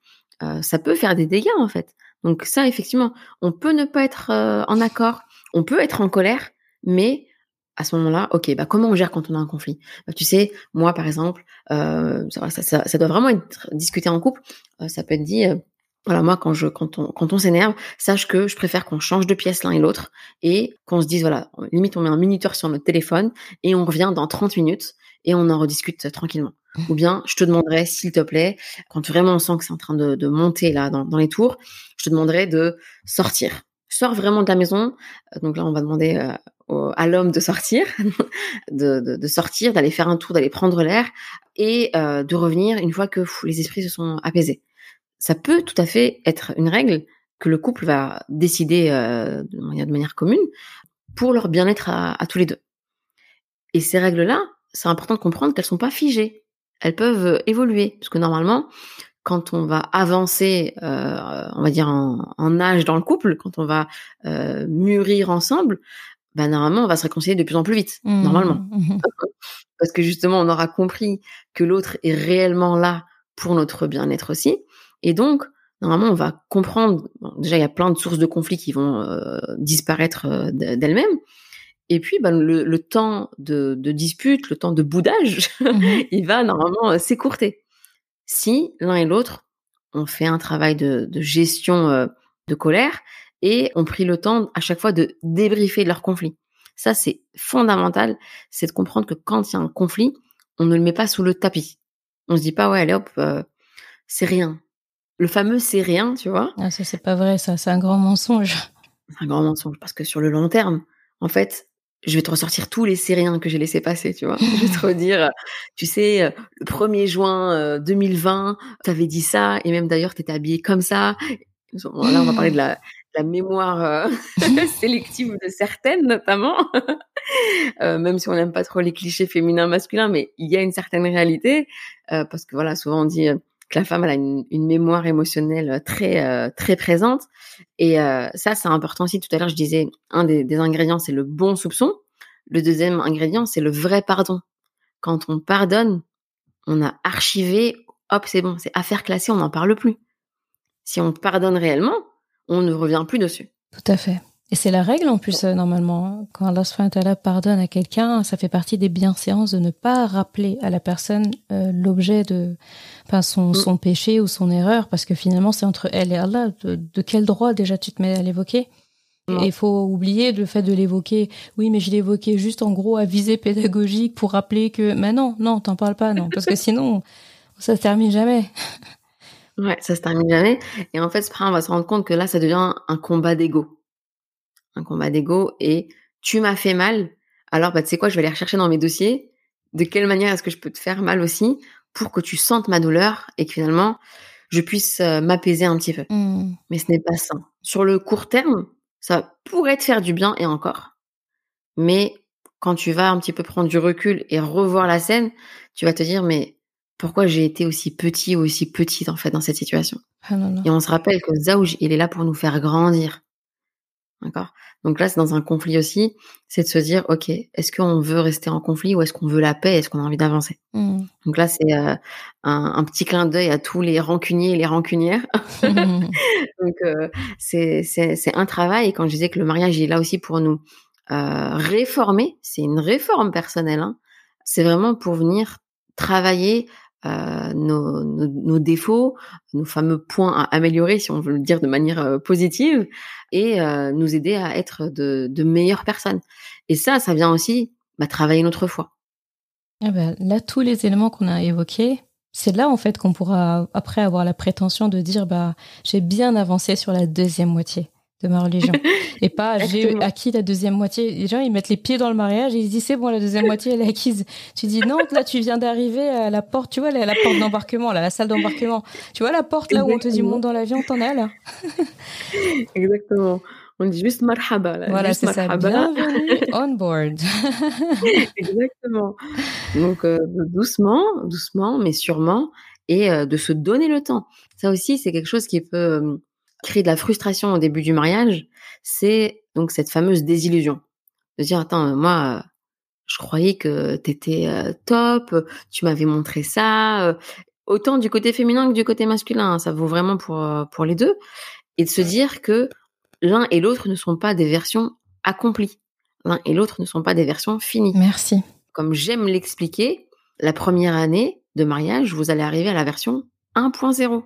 ça peut faire des dégâts en fait. Donc ça, effectivement, on peut ne pas être en accord, on peut être en colère, mais à ce moment-là, ok, bah comment on gère quand on a un conflit? Bah, Tu sais, moi par exemple, ça, ça, ça, doit vraiment être discuté en couple. ça peut être dit, voilà, moi, quand je, quand on, quand on s'énerve, sache que je préfère qu'on change de pièce l'un et l'autre et qu'on se dise, voilà, limite, on met un minuteur sur notre téléphone et on revient dans 30 minutes et on en rediscute tranquillement. Mmh. Ou bien, je te demanderais, s'il te plaît, quand vraiment on sent que c'est en train de, de monter là dans, dans, les tours, je te demanderais de sortir. Sors vraiment de la maison. Euh, donc là, on va demander euh, à l'homme de sortir, de, de, de, sortir, d'aller faire un tour, d'aller prendre l'air et euh, de revenir une fois que les esprits se sont apaisés ça peut tout à fait être une règle que le couple va décider euh, de, manière, commune pour leur bien-être à, tous les deux. Et ces règles-là, c'est important de comprendre qu'elles sont pas figées. Elles peuvent euh, évoluer, parce que normalement, quand on va avancer, euh, on va dire en, âge dans le couple, quand on va mûrir ensemble, ben normalement on va se réconcilier de plus en plus vite, mmh. normalement, mmh. parce que justement on aura compris que l'autre est réellement là pour notre bien-être aussi, et donc, normalement, on va comprendre. déjà, il y a plein de sources de conflits qui vont euh, disparaître euh, d'elles-mêmes. Et puis, ben, le, temps de, dispute, le temps de boudage, mmh il va normalement euh, s'écourter. Si l'un et l'autre ont fait un travail de, gestion de colère et ont pris le temps à chaque fois de débriefer leur conflit. Ça, c'est fondamental, c'est de comprendre que quand il y a un conflit, on ne le met pas sous le tapis. On se dit pas, ouais, allez hop, c'est rien le fameux c'est rien, tu vois. Ah, ça, c'est pas vrai, ça, c'est un grand mensonge. Un grand mensonge, parce que sur le long terme, en fait, je vais te ressortir tous les c'est rien que j'ai laissé passer, tu vois. je vais te redire, tu sais, euh, le 1er juin 2020, tu avais dit ça, et même d'ailleurs, tu étais habillée comme ça. Là, on va parler de la, la mémoire euh, sélective de certaines, notamment. euh, même si on n'aime pas trop les clichés féminins masculins, mais il y a une certaine réalité, euh, parce que voilà, souvent on dit que la femme elle a une, mémoire émotionnelle très euh, très présente. Et euh, ça c'est important aussi. Tout à l'heure je disais un des, des ingrédients c'est le bon soupçon. Le deuxième ingrédient c'est le vrai pardon. Quand on pardonne on a archivé hop c'est bon c'est affaire classée on n'en parle plus. Si on pardonne réellement on ne revient plus dessus tout à fait et c'est la règle en plus, euh, normalement. Quand Allah pardonne à quelqu'un, ça fait partie des bienséances de ne pas rappeler à la personne euh, l'objet de enfin, son, mm. son péché ou son erreur, parce que finalement, c'est entre elle et Allah. De, quel droit déjà tu te mets à l'évoquer? Et il faut oublier le fait de l'évoquer. Oui, mais je l'évoquais juste en gros à visée pédagogique pour rappeler que, mais non, non, t'en parles pas, non, parce que sinon, ça se termine jamais. Ouais, ça se termine jamais. Et en fait, on va se rendre compte que là, ça devient un combat d'ego un combat d'ego et tu m'as fait mal. Alors, bah, tu sais quoi, je vais aller rechercher dans mes dossiers. De quelle manière est-ce que je peux te faire mal aussi pour que tu sentes ma douleur et que finalement, je puisse euh, m'apaiser un petit peu. Mmh. Mais ce n'est pas ça. Sur le court terme, ça pourrait te faire du bien et encore. Mais quand tu vas un petit peu prendre du recul et revoir la scène, tu vas te dire, mais pourquoi j'ai été aussi petit ou aussi petite en fait dans cette situation ah Et on se rappelle que Zaouj, il est là pour nous faire grandir. D'accord? Donc là, c'est dans un conflit aussi, c'est de se dire, OK, est-ce qu'on veut rester en conflit ou est-ce qu'on veut la paix Est-ce qu'on a envie d'avancer? Mm. Donc là, c'est euh, un, un petit clin d'œil à tous les rancuniers et les rancunières. Donc euh, c'est un travail. Et quand je disais que le mariage il est là aussi pour nous euh, réformer, c'est une réforme personnelle. Hein. C'est vraiment pour venir travailler euh, nos, défauts, nos fameux points à améliorer, si on veut le dire de manière euh, positive, et euh, nous aider à être de, meilleures personnes. Et ça, ça vient aussi bah, travailler notre foi. Ah bah, là, tous les éléments qu'on a évoqués, c'est là en fait qu'on pourra après avoir la prétention de dire bah j'ai bien avancé sur la deuxième moitié de ma religion et pas j'ai acquis la deuxième moitié. Les gens ils mettent les pieds dans le mariage et ils se disent c'est bon la deuxième moitié elle est acquise. Tu dis non là tu viens d'arriver à la porte tu vois la, la porte d'embarquement la salle d'embarquement. Tu vois la porte là où on te dit monte dans l'avion t'en es là. Exactement. On dit juste marhaba. Là. Voilà c'est ça. Bienvenue on board. Exactement. Donc euh, doucement, doucement, mais sûrement, et euh, de se donner le temps. Ça aussi, c'est quelque chose qui peut créer de la frustration au début du mariage. C'est donc cette fameuse désillusion de dire attends, euh, moi, euh, je croyais que t'étais euh, top, tu m'avais montré ça. autant du côté féminin que du côté masculin, hein, ça vaut vraiment pour pour les deux, et de se dire que l'un et l'autre ne sont pas des versions accomplies. L'un et l'autre ne sont pas des versions finies Merci. comme j'aime l'expliquer, la première année de mariage, vous allez arriver à la version 1.0.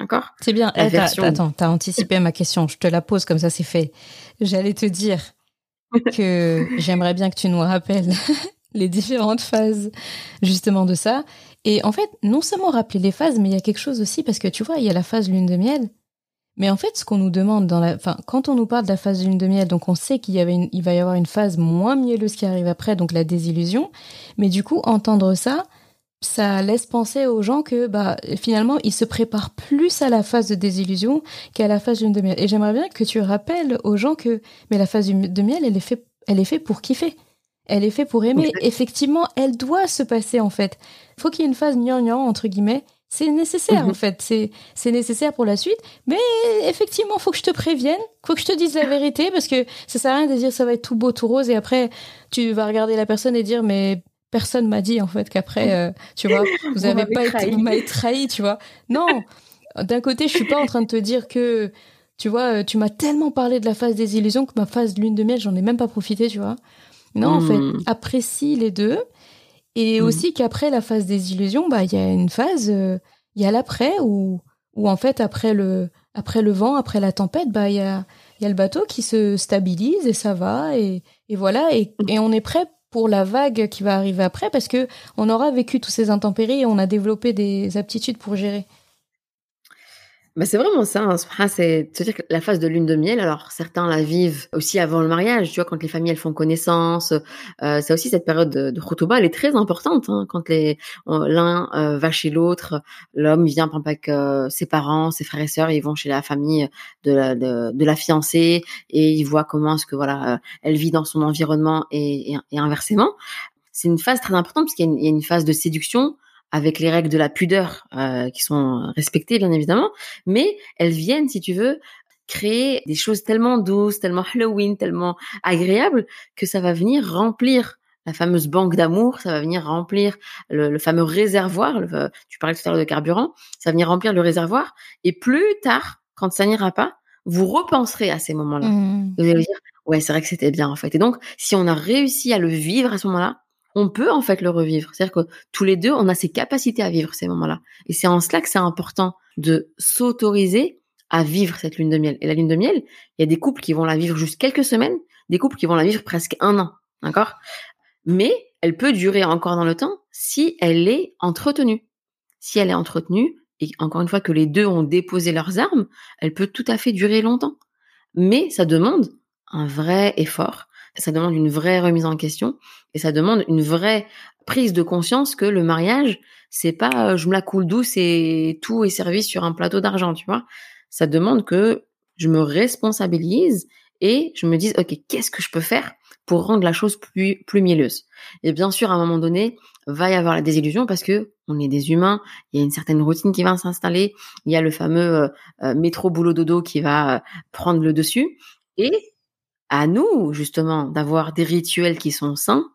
D'accord? C'est bien. La Eh, t'as- version- Attends, t'as anticipé ma question. Je te la pose comme ça, c'est fait. J'allais te dire que j'aimerais bien que tu nous rappelles les différentes phases justement de ça. Et en fait, non seulement rappeler les phases, mais il y a quelque chose aussi parce que tu vois, il y a la phase lune de miel. Mais en fait, ce qu'on nous demande dans la, enfin, quand on nous parle de la phase lune de miel, donc on sait qu'il y avait une- il va y avoir une phase moins mielleuse qui arrive après, donc la désillusion. Mais du coup, entendre ça, ça laisse penser aux gens que bah finalement ils se préparent plus à la phase de désillusion qu'à la phase lune de miel. Et j'aimerais bien que tu rappelles aux gens que mais la phase de miel elle est fait elle est faite pour kiffer. Elle est faite pour aimer. Effectivement, elle doit se passer en fait. Faut qu'il y ait une phase gnangnan entre guillemets. C'est nécessaire Mhm. en fait. C'est c'est nécessaire pour la suite. Mais effectivement, faut que je te prévienne, faut que je te dise la vérité parce que ça sert à rien de dire ça va être tout beau, tout rose et après tu vas regarder la personne et dire mais personne m'a dit en fait qu'après euh, tu vois vous avez pas trahi. été vous m'avez trahi tu vois non d'un côté je suis pas en train de te dire que tu vois euh, tu m'as tellement parlé de la phase des illusions que ma phase lune de miel j'en ai même pas profité tu vois non en fait Mm. apprécie les deux et Mm. aussi qu'après la phase des illusions bah il y a une phase euh, il y a l'après où où en fait après le après le vent après la tempête bah il y a il y a le bateau qui se stabilise et ça va et et voilà et, et on est prêt pour la vague qui va arriver après parce que on aura vécu tous ces intempéries et on a développé des aptitudes pour gérer. Bah, c'est vraiment ça, hein, c'est de se dire que la phase de lune de miel, alors certains la vivent aussi avant le mariage, tu vois, quand les familles elles font connaissance, euh, c'est aussi cette période de, de khutouba, elle est très importante, hein, quand les l'un euh, va chez l'autre, l'homme vient par exemple avec euh, ses parents, ses frères et sœurs, ils vont chez la famille de la, de, de la fiancée et ils voient comment est-ce que voilà, euh, elle vit dans son environnement et, et, inversement. C'est une phase très importante parce qu'il y y a une phase de séduction avec les règles de la pudeur euh, qui sont respectées bien évidemment, mais elles viennent, si tu veux, créer des choses tellement douces, tellement Halloween, tellement agréables que ça va venir remplir la fameuse banque d'amour, ça va venir remplir le, le fameux réservoir. le- tu parlais tout à l'heure de carburant, ça va venir remplir le réservoir. Et plus tard, quand ça n'ira pas, vous repenserez à ces moments-là. Mmh. Vous allez vous dire, ouais, c'est vrai que c'était bien en fait. Et donc, si on a réussi à le vivre à ce moment-là, on peut en fait le revivre. C'est-à-dire que tous les deux, on a ces capacités à vivre ces moments-là. Et c'est en cela que c'est important de s'autoriser à vivre cette lune de miel. Et la lune de miel, il y a des couples qui vont la vivre juste quelques semaines, des couples qui vont la vivre presque un an. D'accord? Mais elle peut durer encore dans le temps si elle est entretenue. Si elle est entretenue, et encore une fois que les deux ont déposé leurs armes, elle peut tout à fait durer longtemps. Mais ça demande un vrai effort, ça demande une vraie remise en question, et ça demande une vraie prise de conscience que le mariage, c'est pas euh, je me la coule douce et tout est servi sur un plateau d'argent, tu vois. Ça demande que je me responsabilise et je me dise, ok, qu'est-ce que je peux faire pour rendre la chose plus, plus mielleuse? Et bien sûr, à un moment donné, va y avoir la désillusion parce que on est des humains, il y a une certaine routine qui va s'installer, il y a le fameux euh, euh, métro boulot dodo qui va euh, prendre le dessus et à nous, justement, d'avoir des rituels qui sont sains.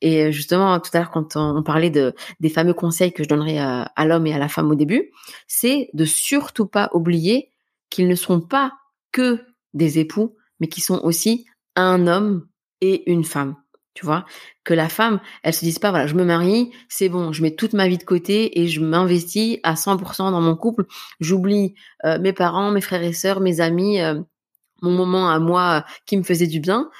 Et justement, tout à l'heure, quand on parlait de, des fameux conseils que je donnerais à, à l'homme et à la femme au début, c'est de surtout pas oublier qu'ils ne sont pas que des époux, mais qui sont aussi un homme et une femme. Tu vois, que la femme, elle se dise pas, voilà, je me marie, c'est bon, je mets toute ma vie de côté et je m'investis à 100% dans mon couple. J'oublie euh, mes parents, mes frères et sœurs, mes amis, euh, mon moment à moi euh, qui me faisait du bien.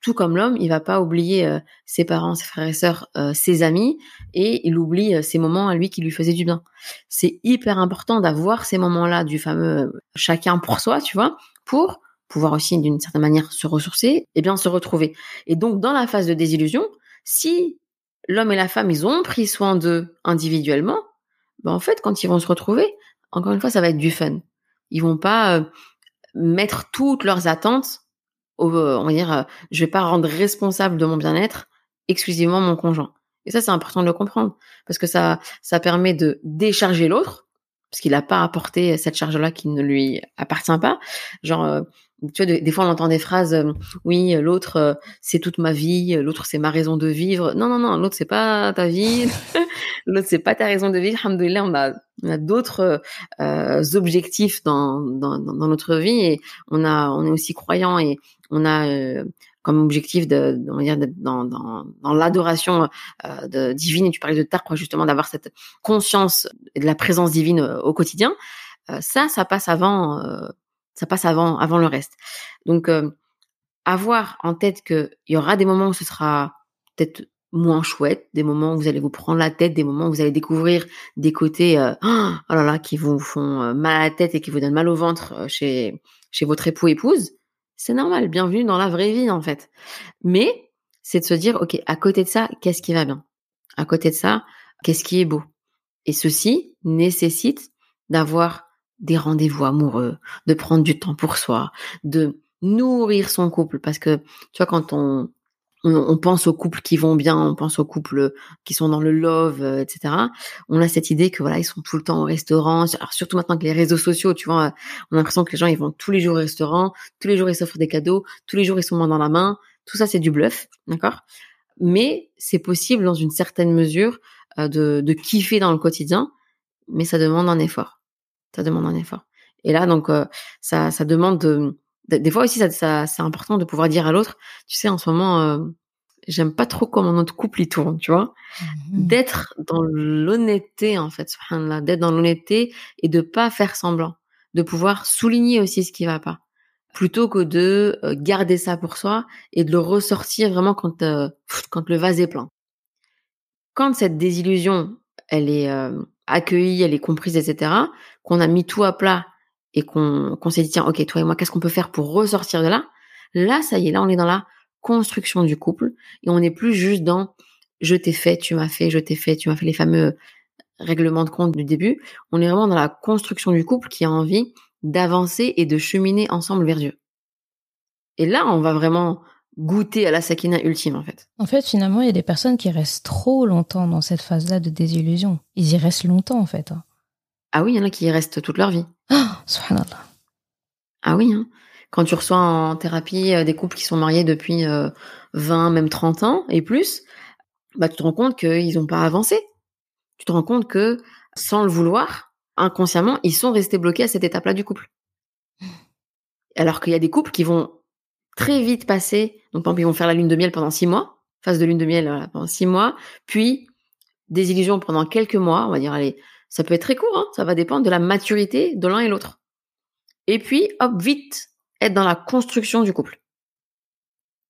Tout comme l'homme, il va pas oublier ses parents, ses frères et sœurs, ses amis, et il oublie ses moments à lui qui lui faisaient du bien. C'est hyper important d'avoir ces moments-là du fameux chacun pour soi, tu vois, pour pouvoir aussi d'une certaine manière se ressourcer et bien se retrouver. Et donc dans la phase de désillusion, si l'homme et la femme ils ont pris soin d'eux individuellement, ben en fait quand ils vont se retrouver, encore une fois ça va être du fun. Ils vont pas euh, mettre toutes leurs attentes au, euh, on va dire euh, je vais pas rendre responsable de mon bien-être exclusivement mon conjoint. Et ça c'est important de le comprendre parce que ça ça permet de décharger l'autre parce qu'il n'a pas apporté cette charge-là qui ne lui appartient pas. Genre, tu vois, des, fois on entend des phrases, euh, oui, l'autre euh, c'est toute ma vie, l'autre c'est ma raison de vivre. Non, non, non, l'autre c'est pas ta vie, l'autre c'est pas ta raison de vivre. Alhamdoulilah, on a, on a d'autres euh, objectifs dans, dans, dans, notre vie et on a, on est aussi croyant et on a comme objectif de, on va dire, dans, dans, dans l'adoration de divine. Et tu parlais de quoi justement d'avoir cette conscience de la présence divine au quotidien. ça, ça passe avant ça passe avant, avant le reste. Donc, euh, avoir en tête qu'il y aura des moments où ce sera peut-être moins chouette, des moments où vous allez vous prendre la tête, des moments où vous allez découvrir des côtés euh, oh là là qui vous font euh, mal à la tête et qui vous donnent mal au ventre chez chez votre époux épouse, c'est normal, bienvenue dans la vraie vie en fait. Mais c'est de se dire OK, à côté de ça, qu'est-ce qui va bien? À côté de ça, qu'est-ce qui est beau? Et ceci nécessite d'avoir des rendez-vous amoureux, de prendre du temps pour soi, de nourrir son couple. Parce que, tu vois, quand on, pense aux couples qui vont bien, on pense aux couples qui sont dans le love, euh, etc. On a cette idée que voilà, ils sont tout le temps au restaurant. Alors surtout maintenant que les réseaux sociaux, tu vois, on a l'impression que les gens ils vont tous les jours au restaurant, tous les jours ils s'offrent des cadeaux, tous les jours ils sont main dans la main. Tout ça c'est du bluff, d'accord? Mais c'est possible dans une certaine mesure euh, de, de kiffer dans le quotidien, mais ça demande un effort ça demande un effort. Et là, donc, euh, ça, ça demande de, des fois aussi, ça, ça c'est important de pouvoir dire à l'autre, tu sais, en ce moment, euh, j'aime pas trop comment notre couple y tourne, tu vois, mmh d'être dans l'honnêteté en fait, d'être dans l'honnêteté et de pas faire semblant, de pouvoir souligner aussi ce qui va pas, plutôt que de euh, garder ça pour soi et de le ressortir vraiment quand quand le vase est plein. Quand cette désillusion, elle est accueillie, elle est comprise, etc., qu'on a mis tout à plat et qu'on s'est dit, tiens, ok, toi et moi, qu'est-ce qu'on peut faire pour ressortir de là? Là, ça y est, là, on est dans la construction du couple et on n'est plus juste dans je t'ai fait, tu m'as fait, je t'ai fait, tu m'as fait les fameux règlements de compte du début. On est vraiment dans la construction du couple qui a envie d'avancer et de cheminer ensemble vers Dieu. Et là, on va vraiment goûter à la sakina ultime en fait. En fait, finalement, il y a des personnes qui restent trop longtemps dans cette phase-là de désillusion. Ils y restent longtemps en fait. Hein. Ah oui, il y en a qui y restent toute leur vie. Oh, subhanallah. Ah oui, hein. quand tu reçois en thérapie euh, des couples qui sont mariés depuis 20, euh, même 30 ans et plus, bah tu te rends compte qu'ils n'ont pas avancé. Tu te rends compte que sans le vouloir, inconsciemment, ils sont restés bloqués à cette étape-là du couple. Alors qu'il y a des couples qui vont très vite passer donc, par exemple, ils vont faire la lune de miel pendant six mois, phase de lune de miel pendant six mois, puis des illusions pendant quelques mois. On va dire, allez, ça peut être très court, hein, ça va dépendre de la maturité de l'un et l'autre. Et puis, hop, vite, être dans la construction du couple.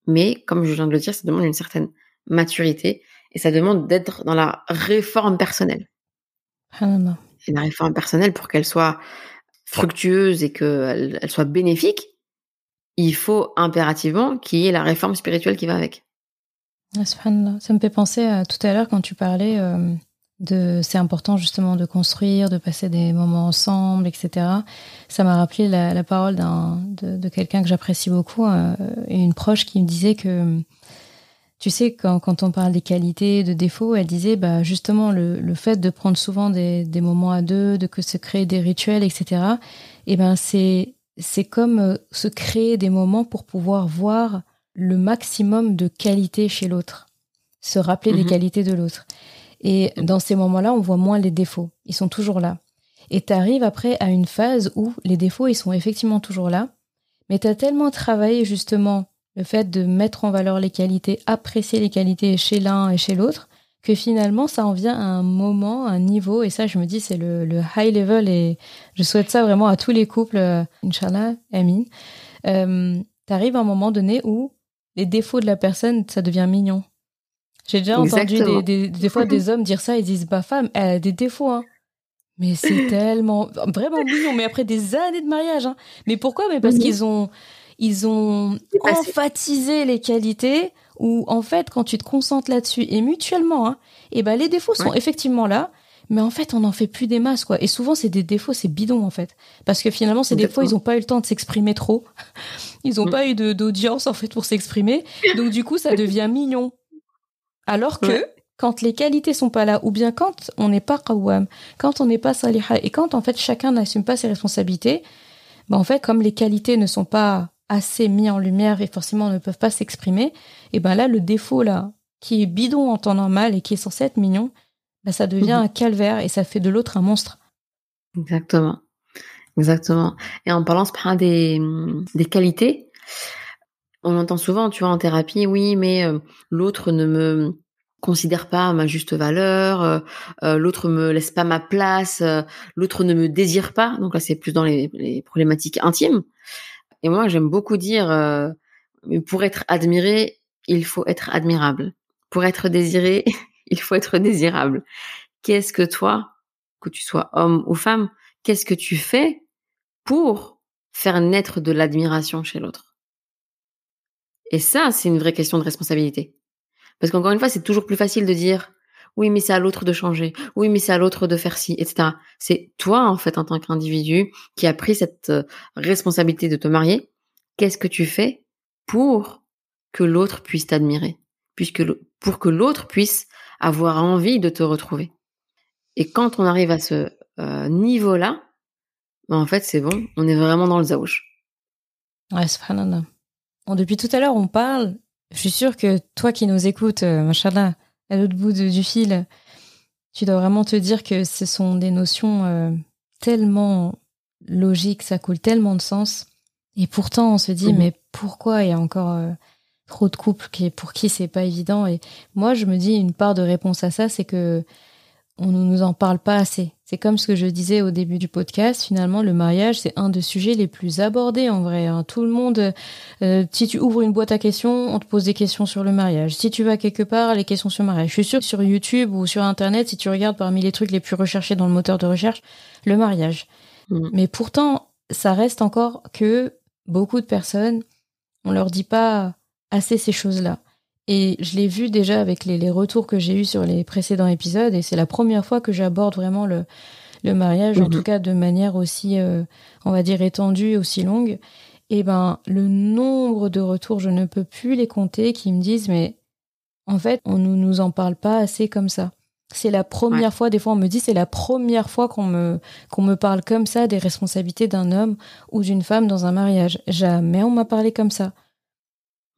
Mais, comme je viens de le dire, ça demande une certaine maturité et ça demande d'être dans la réforme personnelle. Et la réforme personnelle, pour qu'elle soit fructueuse et qu'elle elle soit bénéfique, il faut impérativement qu'il y ait la réforme spirituelle qui va avec. Ah, ça me fait penser à tout à l'heure quand tu parlais euh, de c'est important justement de construire, de passer des moments ensemble, etc. Ça m'a rappelé la, parole de, de quelqu'un que j'apprécie beaucoup, euh, une proche qui me disait que tu sais, quand, on parle des qualités, de défauts, elle disait bah, justement le, fait de prendre souvent des, des, moments à deux, de que se créer des rituels, etc. Et ben c'est c'est comme euh, se créer des moments pour pouvoir voir le maximum de qualité chez l'autre, se rappeler des Mhm. qualités de l'autre. Et dans ces moments-là, on voit moins les défauts. Ils sont toujours là. Et tu arrives après à une phase où les défauts, ils sont effectivement toujours là, mais tu as tellement travaillé justement le fait de mettre en valeur les qualités, apprécier les qualités chez l'un et chez l'autre, que finalement, ça en vient à un moment, un niveau, et ça, je me dis, c'est le, le high level, et je souhaite ça vraiment à tous les couples, euh, Inch'Allah, Amin. Euh, T'arrives à un moment donné où les défauts de la personne, ça devient mignon. J'ai déjà entendu des, des, des fois des hommes dire ça, ils disent, bah femme, elle a des défauts, hein. Mais c'est tellement, vraiment mignon, mais après des années de mariage, hein. Mais pourquoi? Mais parce Mhm. qu'ils ont, ils ont Dépassé. emphasisé les qualités où, en fait, quand tu te concentres là-dessus et mutuellement, hein, et ben, les défauts sont Ouais. effectivement là, mais en fait, on n'en fait plus des masses, quoi. Et souvent, c'est des défauts, c'est bidon, en fait. Parce que finalement, ces défauts, ils n'ont pas eu le temps de s'exprimer trop. Ils n'ont pas eu d'audience, en fait, pour s'exprimer. Donc, du coup, ça devient mignon. Alors que, Ouais. quand les qualités sont pas là, ou bien quand on n'est pas qawwam, quand on n'est pas saliha, et quand, en fait, chacun n'assume pas ses responsabilités, ben, en fait, comme les qualités ne sont pas assez mis en lumière et forcément ne peuvent pas s'exprimer, et ben là, le défaut, là, qui est bidon en temps normal et qui est censé être mignon, ben, ça devient Mhm. un calvaire et ça fait de l'autre un monstre. Exactement. Exactement. Et en parlant subhanallah, des, des qualités, on entend souvent, tu vois, en thérapie, oui, mais euh, l'autre ne me considère pas à ma juste valeur, euh, euh, l'autre me laisse pas ma place, euh, l'autre ne me désire pas. Donc là, c'est plus dans les, les problématiques intimes. Et moi, j'aime beaucoup dire, euh, pour être admiré, il faut être admirable. Pour être désiré, il faut être désirable. Qu'est-ce que toi, que tu sois homme ou femme, qu'est-ce que tu fais pour faire naître de l'admiration chez l'autre? Et ça, c'est une vraie question de responsabilité. Parce qu'encore une fois, c'est toujours plus facile de dire oui, mais c'est à l'autre de changer, oui, mais c'est à l'autre de faire ci, etc. C'est toi, en fait, en tant qu'individu, qui a pris cette euh, responsabilité de te marier. Qu'est-ce que tu fais pour que l'autre puisse t'admirer, puisque pour que l'autre puisse avoir envie de te retrouver. Et quand on arrive à ce euh, niveau-là, ben, en fait, c'est bon, on est vraiment dans le zaouch. Ouais, subhanallah. Bon, depuis tout à l'heure, on parle. Je suis sûre que toi qui nous écoutes, euh, machallah, à l'autre bout de- du fil, tu dois vraiment te dire que ce sont des notions euh, tellement logiques, ça coule tellement de sens. Et pourtant, on se dit, Mhm. mais pourquoi? Il y a encore euh, trop de couples qui, pour qui c'est pas évident Et moi, je me dis, une part de réponse à ça, c'est que on ne nous en parle pas assez. C'est comme ce que je disais au début du podcast. Finalement, le mariage, c'est un des sujets les plus abordés en vrai. hein. Tout le monde, euh, si tu ouvres une boîte à questions, on te pose des questions sur le mariage. Si tu vas quelque part, les questions sur le mariage. Je suis sûre que sur YouTube ou sur Internet, si tu regardes parmi les trucs les plus recherchés dans le moteur de recherche, le mariage. Mhm. Mais pourtant, ça reste encore que beaucoup de personnes, on leur dit pas assez ces choses-là. Et je l'ai vu déjà avec les, les retours que j'ai eus sur les précédents épisodes, et c'est la première fois que j'aborde vraiment le, le mariage, en Mhm. tout cas de manière aussi, euh, on va dire, étendue, aussi longue. Et ben, le nombre de retours, je ne peux plus les compter, qui me disent, mais en fait, on ne nous en parle pas assez comme ça. C'est la première fois, des fois on me dit, c'est la première fois qu'on me, qu'on me parle comme ça des responsabilités d'un homme ou d'une femme dans un mariage. Jamais on m'a parlé comme ça.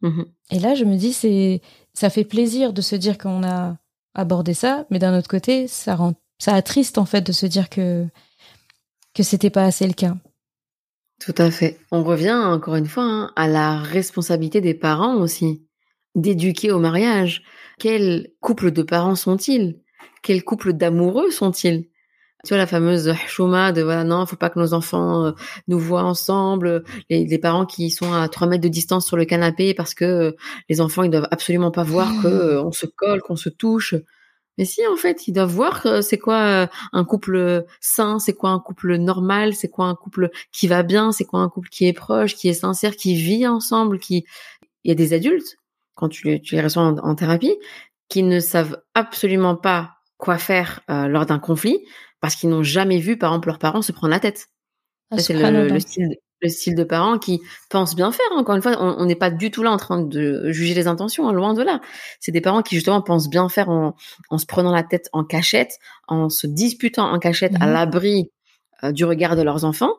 Mhm. Et là, je me dis, c'est, ça fait plaisir de se dire qu'on a abordé ça, mais d'un autre côté, ça rend, ça attriste en fait de se dire que que c'était pas assez le cas. Tout à fait. On revient encore une fois hein, à la responsabilité des parents aussi, d'éduquer au mariage. Quel couple de parents sont-ils? Quel couple d'amoureux sont-ils? Tu vois la fameuse chouma de voilà non, faut pas que nos enfants euh, nous voient ensemble. Les, les parents qui sont à 3 mètres de distance sur le canapé parce que euh, les enfants ils doivent absolument pas voir que euh, on se colle, qu'on se touche. Mais si, en fait, ils doivent voir c'est quoi un couple sain, c'est quoi un couple normal, c'est quoi un couple qui va bien, c'est quoi un couple qui est proche, qui est sincère, qui vit ensemble, qui... Il y a des adultes, quand tu les, tu les reçois en, en thérapie, qui ne savent absolument pas quoi faire euh, lors d'un conflit parce qu'ils n'ont jamais vu, par exemple, leurs parents se prendre la tête. Ah, c'est le, style, le style de parents qui pensent bien faire. Encore une fois, on n'est pas du tout là en train de juger les intentions, hein, loin de là. C'est des parents qui justement pensent bien faire en, en se prenant la tête en cachette, en se disputant en cachette à Mhm. l'abri euh, du regard de leurs enfants.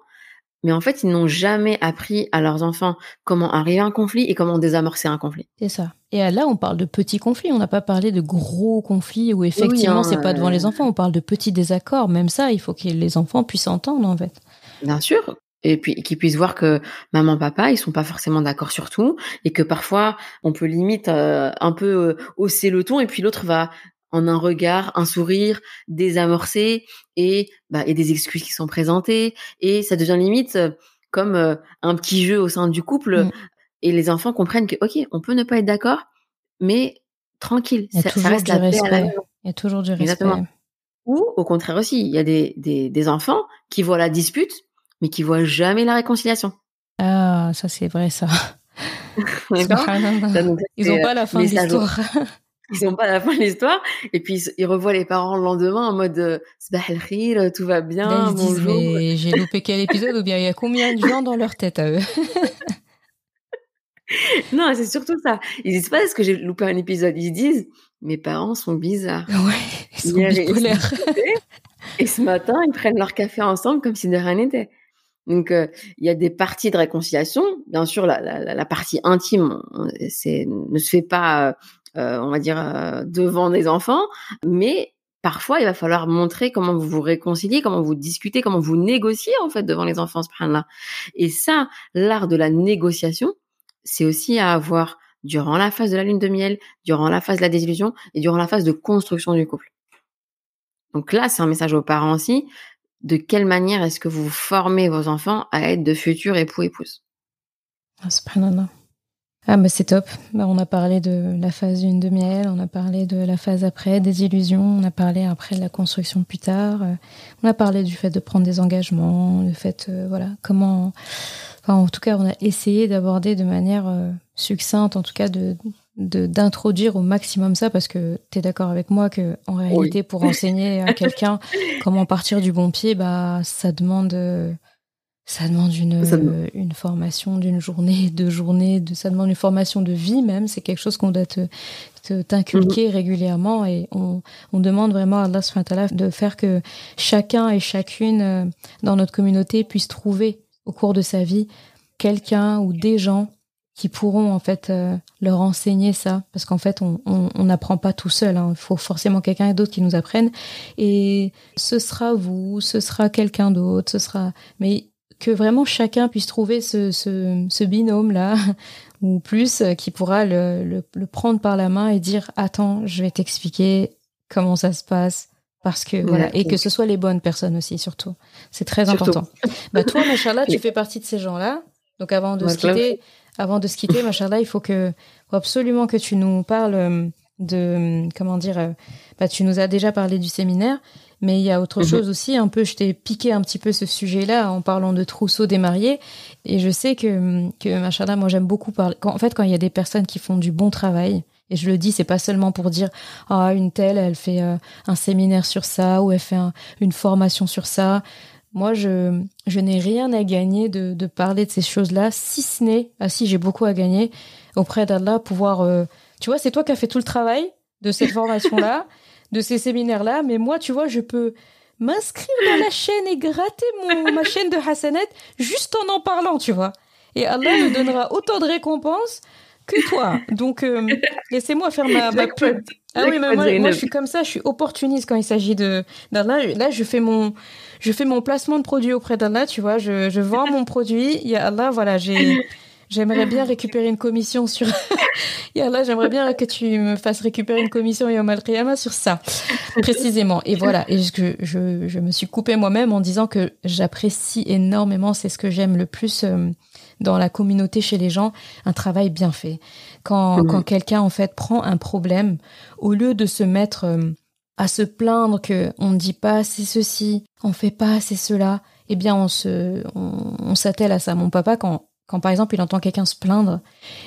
Mais en fait, ils n'ont jamais appris à leurs enfants comment arriver à un conflit et comment désamorcer un conflit. C'est ça. Et là, on parle de petits conflits. On n'a pas parlé de gros conflits où effectivement, Oui, hein, c'est pas devant euh, les enfants. On parle de petits désaccords. Même ça, il faut que les enfants puissent entendre, en fait. Bien sûr. Et puis qu'ils puissent voir que maman, papa, ils sont pas forcément d'accord sur tout et que parfois on peut limite euh, un peu euh, hausser le ton et puis l'autre va en un regard, un sourire, désamorcer et bah et des excuses qui sont présentées et ça devient limite euh, comme euh, un petit jeu au sein du couple Mm. et les enfants comprennent que ok, on peut ne pas être d'accord, mais tranquille, Il y a ça, ça toujours reste du la paix à la respect. maison. Il y a toujours du respect. Exactement. Ou au contraire aussi, il y a des, des, des enfants qui voient la dispute, mais qui voient jamais la réconciliation. Ah, ça, c'est vrai, ça. Ils n'ont euh, pas la fin de l'histoire. Ils n'ont pas la fin de l'histoire. Et puis, ils, ils revoient les parents le lendemain en mode euh, tout va bien, Là, ils se disent, bonjour. mais j'ai loupé quel épisode ou bien il y a combien de gens dans leur tête à eux Non, c'est surtout ça. Ils disent pas est-ce que j'ai loupé un épisode? Ils se disent mes parents sont bizarres. Ouais, ils sont Hier, ils- bipolaires. Et ce matin, ils prennent leur café ensemble comme si de rien n'était. Donc, euh, il y a des parties de réconciliation. Bien sûr, la, la, la partie intime, c'est ne se fait pas, euh, on va dire, euh, devant des enfants, mais parfois, il va falloir montrer comment vous vous réconciliez, comment vous discutez, comment vous négociez en fait devant les enfants, là. Et ça, l'art de la négociation, c'est aussi à avoir durant la phase de la lune de miel, durant la phase de la désillusion et durant la phase de construction du couple. Donc là, c'est un message aux parents aussi. De quelle manière est-ce que vous formez vos enfants à être de futurs époux-épouses? Ah, subhanallah. Ah bah c'est top. Bah, on a parlé de la phase d'une de miel, on a parlé de la phase après, des illusions, on a parlé après de la construction plus tard, euh, on a parlé du fait de prendre des engagements, le fait, euh, voilà, comment... Enfin, en tout cas, on a essayé d'aborder de manière euh, succincte, en tout cas, de de- d'introduire au maximum ça parce que tu es d'accord avec moi que en réalité pour enseigner à quelqu'un comment partir du bon pied bah ça demande ça demande une, Ça demande. une formation d'une journée, deux journées, de, ça demande une formation de vie même. C'est quelque chose qu'on doit te, te- t'inculquer régulièrement et on, on demande vraiment à Allah subhanahu wa ta'ala de faire que chacun et chacune euh, dans notre communauté puisse trouver au cours de sa vie quelqu'un ou des gens qui pourront en fait euh, leur enseigner ça parce qu'en fait on on on n'apprend pas tout seul hein. il faut forcément quelqu'un d'autre qui nous apprenne et ce sera vous ce sera quelqu'un d'autre ce sera mais que vraiment chacun puisse trouver ce, ce, ce binôme là ou plus euh, qui pourra le, le, le prendre par la main et dire attends je vais t'expliquer comment ça se passe parce que voilà. Et que ce soit les bonnes personnes aussi surtout. C'est très Surtout. important. Bah toi machallah tu fais partie de ces gens là donc avant de se quitter avant de se quitter machallah il faut que faut absolument que tu nous parles euh, de comment dire euh, bah tu nous as déjà parlé du séminaire mais il y a autre Mhm. chose aussi un peu je t'ai piqué un petit peu ce sujet là en parlant de trousseau des mariés. Et je sais que que machallah moi j'aime beaucoup parler. Quand, en fait quand il y a des personnes qui font du bon travail et je le dis c'est pas seulement pour dire ah une telle elle fait euh, un séminaire sur ça ou elle fait un- une formation sur ça moi je je n'ai rien à gagner de de parler de ces choses là si ce n'est ah si j'ai beaucoup à gagner auprès d'Allah pouvoir euh, tu vois c'est toi qui as fait tout le travail de cette formation là de ces séminaires là mais moi tu vois je peux m'inscrire dans la chaîne et gratter mon ma chaîne de Hassanet juste en en parlant tu vois. Et Allah me donnera autant de récompenses que toi. Donc euh, laissez-moi faire ma, ma pub. Ah oui, mais moi, moi, je suis comme ça, je suis opportuniste quand il s'agit de d'Allah. Là, je fais mon, je fais mon placement de produit auprès d'Allah, tu vois, je, je vends mon produit. Il y a Allah, voilà, j'ai, j'aimerais bien récupérer une commission sur, Allah, j'aimerais bien que tu me fasses récupérer une commission Yom Al sur ça, précisément. Et voilà, et je, je, je me suis coupée moi-même en disant que j'apprécie énormément, c'est ce que j'aime le plus euh, dans la communauté chez les gens, un travail bien fait. Quand, quand quelqu'un, en fait, prend un problème, au lieu de se mettre euh, à se plaindre que on ne dit pas assez ceci, on fait pas assez cela, eh bien, on se, on, on s'attelle à ça. Mon papa, quand, quand par exemple, il entend quelqu'un se plaindre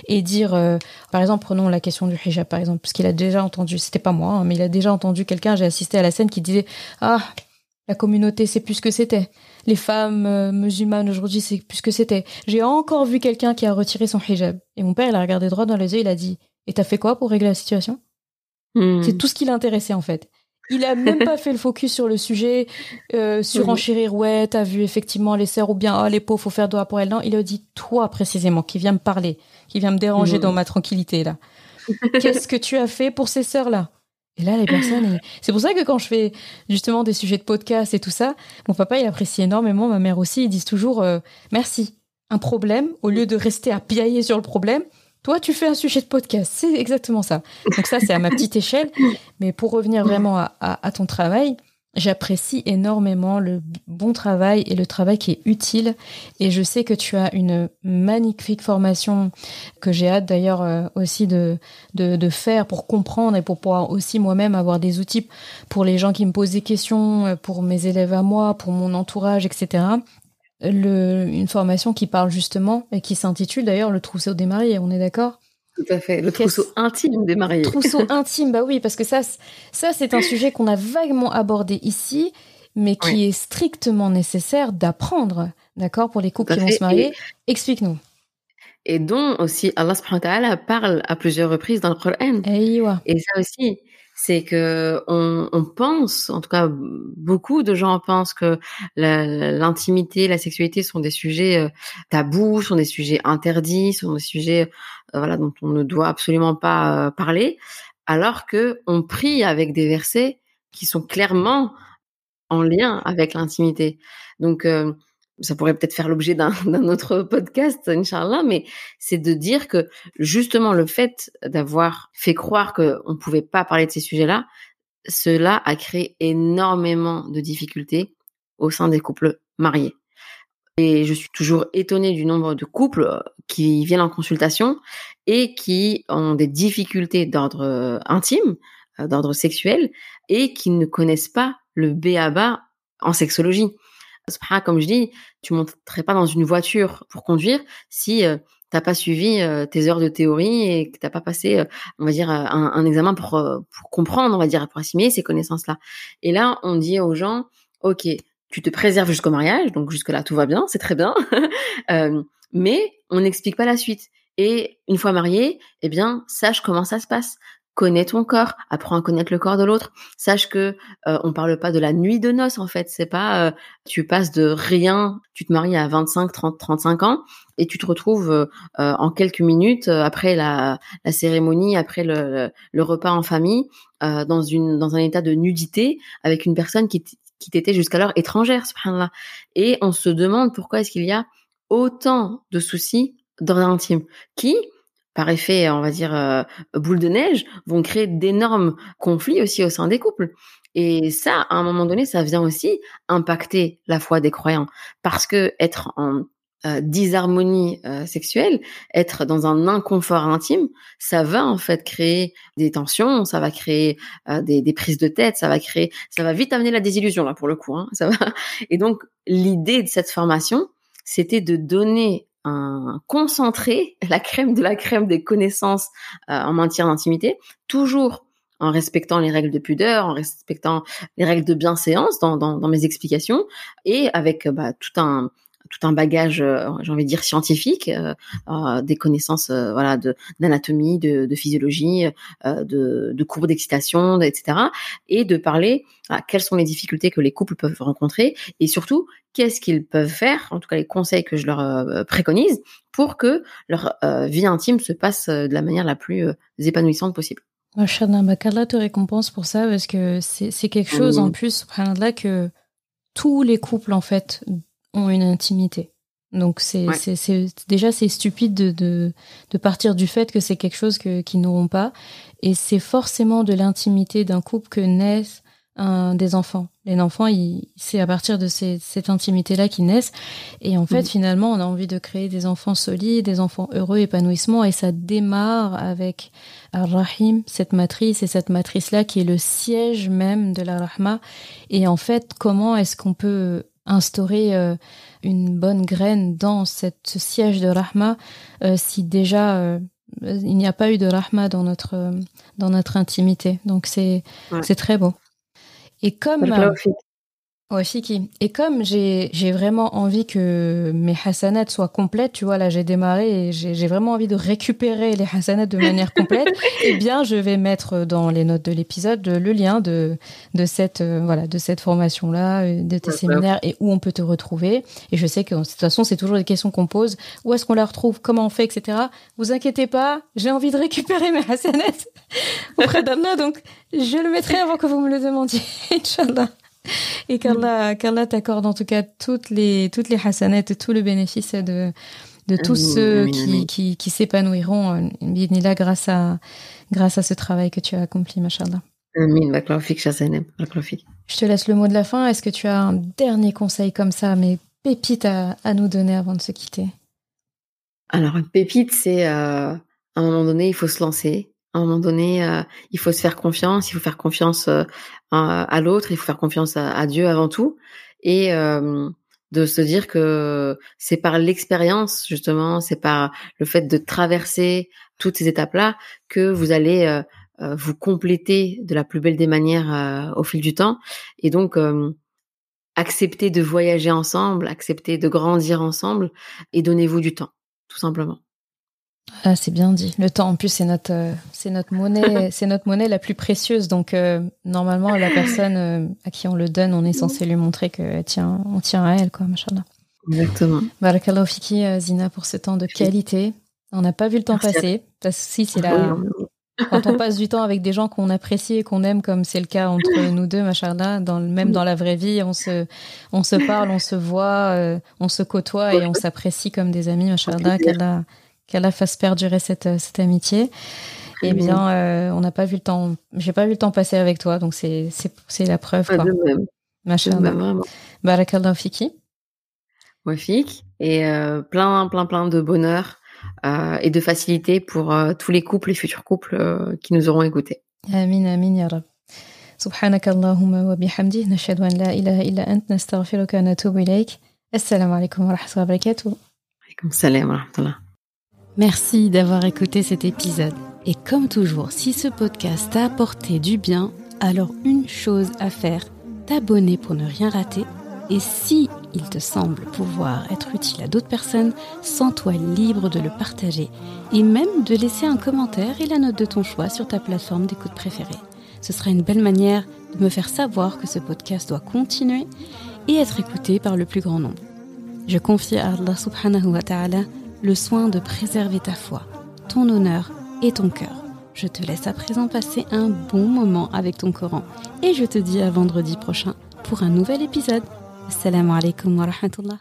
et dire, euh, par exemple, prenons la question du hijab, par exemple, parce qu'il a déjà entendu, c'était pas moi, hein, mais il a déjà entendu quelqu'un, j'ai assisté à la scène qui disait, ah, la communauté, c'est plus ce que c'était. Les femmes euh, musulmanes aujourd'hui, c'est plus ce que c'était. J'ai encore vu quelqu'un qui a retiré son hijab. Et mon père, il a regardé droit dans les yeux, il a dit, et t'as fait quoi pour régler la situation? Hmm. C'est tout ce qui l'intéressait en fait. Il a même pas fait le focus sur le sujet, euh, sur enchérir, ouais, t'as vu effectivement les sœurs ou bien, oh, les pauvres, faut faire doigt pour elles. Non, il a dit toi précisément, qui vient me parler, qui vient me déranger Mhm. dans ma tranquillité, là. Qu'est-ce que tu as fait pour ces sœurs-là? Et là, les personnes, c'est pour ça que quand je fais justement des sujets de podcast et tout ça, mon papa, il apprécie énormément, ma mère aussi, ils disent toujours, euh, merci. Un problème, au lieu de rester à piailler sur le problème, toi, tu fais un sujet de podcast. C'est exactement ça. Donc ça, c'est à ma petite échelle. Mais pour revenir vraiment à, ton travail, j'apprécie énormément le bon travail et le travail qui est utile. Et je sais que tu as une magnifique formation que j'ai hâte d'ailleurs euh, aussi de faire pour comprendre et pour pouvoir aussi moi-même avoir des outils pour les gens qui me posent des questions, euh, pour mes élèves à moi, pour mon entourage, etc. Le, une formation qui parle justement et qui s'intitule d'ailleurs le trousseau des mariés, on est d'accord? Tout à fait. Le trousseau intime des mariés. Trousseau intime, bah oui, parce que ça, ça c'est un sujet qu'on a vaguement abordé ici, mais qui Oui. est strictement nécessaire d'apprendre, d'accord, pour les couples qui vont se marier. Explique-nous. Et dont aussi Allah subhanahu wa ta'ala parle à plusieurs reprises dans le Coran. Et ça aussi, c'est que on, on pense, en tout cas beaucoup de gens pensent que l'intimité, la sexualité sont des sujets euh, tabous, sont des sujets interdits, sont des sujets euh, voilà dont on ne doit absolument pas euh, parler, alors que on prie avec des versets qui sont clairement en lien avec l'intimité. Donc ça pourrait peut-être faire l'objet d'un autre podcast, Inch'Allah, mais c'est de dire que justement le fait d'avoir fait croire qu'on ne pouvait pas parler de ces sujets-là, cela a créé énormément de difficultés au sein des couples mariés. Et je suis toujours étonnée du nombre de couples euh, qui viennent en consultation et qui ont des difficultés d'ordre euh, intime, euh, d'ordre sexuel, et qui ne connaissent pas le B.A.B.A. en sexologie. Subhanallah, Comme je dis, tu monterais pas dans une voiture pour conduire si euh, t'as pas suivi euh, tes heures de théorie et que t'as pas passé, euh, on va dire, un, examen pour, pour comprendre, on va dire, pour assimiler ces connaissances-là. Et là, on dit aux gens, ok, tu te préserves jusqu'au mariage, donc jusque là tout va bien, c'est très bien, mais on n'explique pas la suite. Et une fois marié, eh bien, sache comment ça se passe. Connais ton corps, apprends à connaître le corps de l'autre. Sache que euh, on parle pas de la nuit de noces en fait. C'est pas euh, tu passes de rien, tu te maries à 25, 30, 35 ans et tu te retrouves euh, euh, en quelques minutes euh, après la, cérémonie, après le, repas en famille, dans une dans un état de nudité avec une personne qui qui t'était jusqu'alors étrangère, subhanallah. Et on se demande pourquoi est-ce qu'il y a autant de soucis d'ordre intime qui? Par effet, on va dire, euh, boule de neige, vont créer d'énormes conflits aussi au sein des couples. Et ça, à un moment donné, ça vient aussi impacter la foi des croyants. Parce que être en euh, disharmonie euh, sexuelle, être dans un inconfort intime, ça va en fait créer des tensions, ça va créer des, prises de tête, ça va créer, ça va vite amener la désillusion là pour le coup. Hein. Et donc l'idée de cette formation, c'était de donner un concentré, la crème de la crème des connaissances euh, en matière d'intimité, toujours en respectant les règles de pudeur, en respectant les règles de bienséance dans, mes explications, et avec bah, tout un tout un bagage, euh, j'ai envie de dire scientifique, euh, euh, des connaissances, euh, voilà, de d'anatomie, de, de physiologie, euh, de, de courbes d'excitation, etc. Et de parler à quelles sont les difficultés que les couples peuvent rencontrer, et surtout qu'est-ce qu'ils peuvent faire, en tout cas les conseils que je leur préconise, pour que leur vie intime se passe de la manière la plus épanouissante possible. Machallah, bah, qu'Allah te récompense pour ça? Parce que c'est quelque chose Mhm. en plus, subhanallah, que tous les couples en fait ont une intimité. Donc c'est Ouais. déjà c'est stupide de, de de partir du fait que c'est quelque chose que qu'ils n'auront pas et c'est forcément de l'intimité d'un couple que naissent un, des enfants. Les enfants, c'est à partir de ces- cette intimité-là qu'ils naissent. Et en fait, Mhm. finalement, on a envie de créer des enfants solides, des enfants heureux, épanouissement. Et ça démarre avec Ar-Rahim, cette matrice, et cette matrice-là qui est le siège même de la Rahma. Et en fait, comment est-ce qu'on peut instaurer euh, une bonne graine dans cette, ce siège de Rahma euh, si déjà euh, il n'y a pas eu de Rahma dans notre, dans notre intimité. Donc c'est Ouais. c'est très beau. Et comme Barakallahu fik. Ouais, Fiki. Et comme j'ai j'ai vraiment envie que mes hasanats soient complètes, tu vois, là j'ai démarré et j'ai vraiment envie de récupérer les hasanats de manière complète, eh bien je vais mettre dans les notes de l'épisode le lien de de cette euh, voilà de cette formation là, euh, de tes séminaires et où on peut te retrouver. Et je sais que de toute façon c'est toujours des questions qu'on pose. Où est-ce qu'on la retrouve? Comment on fait, etc. Vous inquiétez pas, j'ai envie de récupérer mes hasanats auprès d'Anna, donc je le mettrai avant que vous me le demandiez, Inch'Allah. Et qu'Allah, qu'Allah t'accorde en tout cas toutes les, toutes les hasanettes, tout le bénéfice de, de tous ceux qui, qui, qui s'épanouiront, là grâce à, grâce à ce travail que tu as accompli, mashallah. Amin, Je te laisse le mot de la fin. Est-ce que tu as un dernier conseil comme ça, mais pépite à, à nous donner avant de se quitter? Alors, une pépite, c'est euh, à un moment donné, il faut se lancer. À un moment donné, euh, il faut se faire confiance, il faut faire confiance euh, à, l'autre, il faut faire confiance à, Dieu avant tout, et euh, de se dire que c'est par l'expérience justement, c'est par le fait de traverser toutes ces étapes-là que vous allez vous compléter de la plus belle des manières au fil du temps, et donc accepter de voyager ensemble, accepter de grandir ensemble, et donnez-vous du temps, tout simplement. Ah, c'est bien dit. Le temps, en plus, c'est notre, euh, c'est notre monnaie, c'est notre monnaie la plus précieuse. Donc, euh, normalement, la personne euh, à qui on le donne, on est censé lui montrer que tient, on tient à elle, quoi, machallah. Exactement. Barakallahu fiki, Zina, pour ce temps de qualité. On n'a pas vu le temps passer. Parce que si, c'est là. Quand on passe du temps avec des gens qu'on apprécie et qu'on aime, comme c'est le cas entre nous deux, machallah, dans, même dans la vraie vie, on se, on se parle, on se voit, on se côtoie et on s'apprécie comme des amis, machallah, qu'Allah qu'elle fasse perdurer cette, euh, cette amitié. Eh bien, euh, on n'a pas vu le temps. J'ai pas vu le temps passer avec toi, donc c'est c'est la preuve. Quoi. De même. Machallah. Barakallah fiki. Wafik et euh, plein plein plein de bonheur et de facilité pour tous les couples, les futurs couples qui nous auront écoutés. Amin amin ya rab. سبحانك اللهم وبحمده نشهد أن لا إله إلا أنت نستغفرك ونتوب إليك السلام عليكم ورحمة الله وبركاته عليكم السلام ورحمة الله Merci d'avoir écouté cet épisode. Et comme toujours, si ce podcast t'a apporté du bien, alors une chose à faire, t'abonner pour ne rien rater. Et si il te semble pouvoir être utile à d'autres personnes, sens-toi libre de le partager et même de laisser un commentaire et la note de ton choix sur ta plateforme d'écoute préférée. Ce sera une belle manière de me faire savoir que ce podcast doit continuer et être écouté par le plus grand nombre. Je confie à Allah subhanahu wa ta'ala le soin de préserver ta foi, ton honneur et ton cœur. Je te laisse à présent passer un bon moment avec ton Coran et je te dis à vendredi prochain pour un nouvel épisode. Assalamu alaikum wa rahmatullah.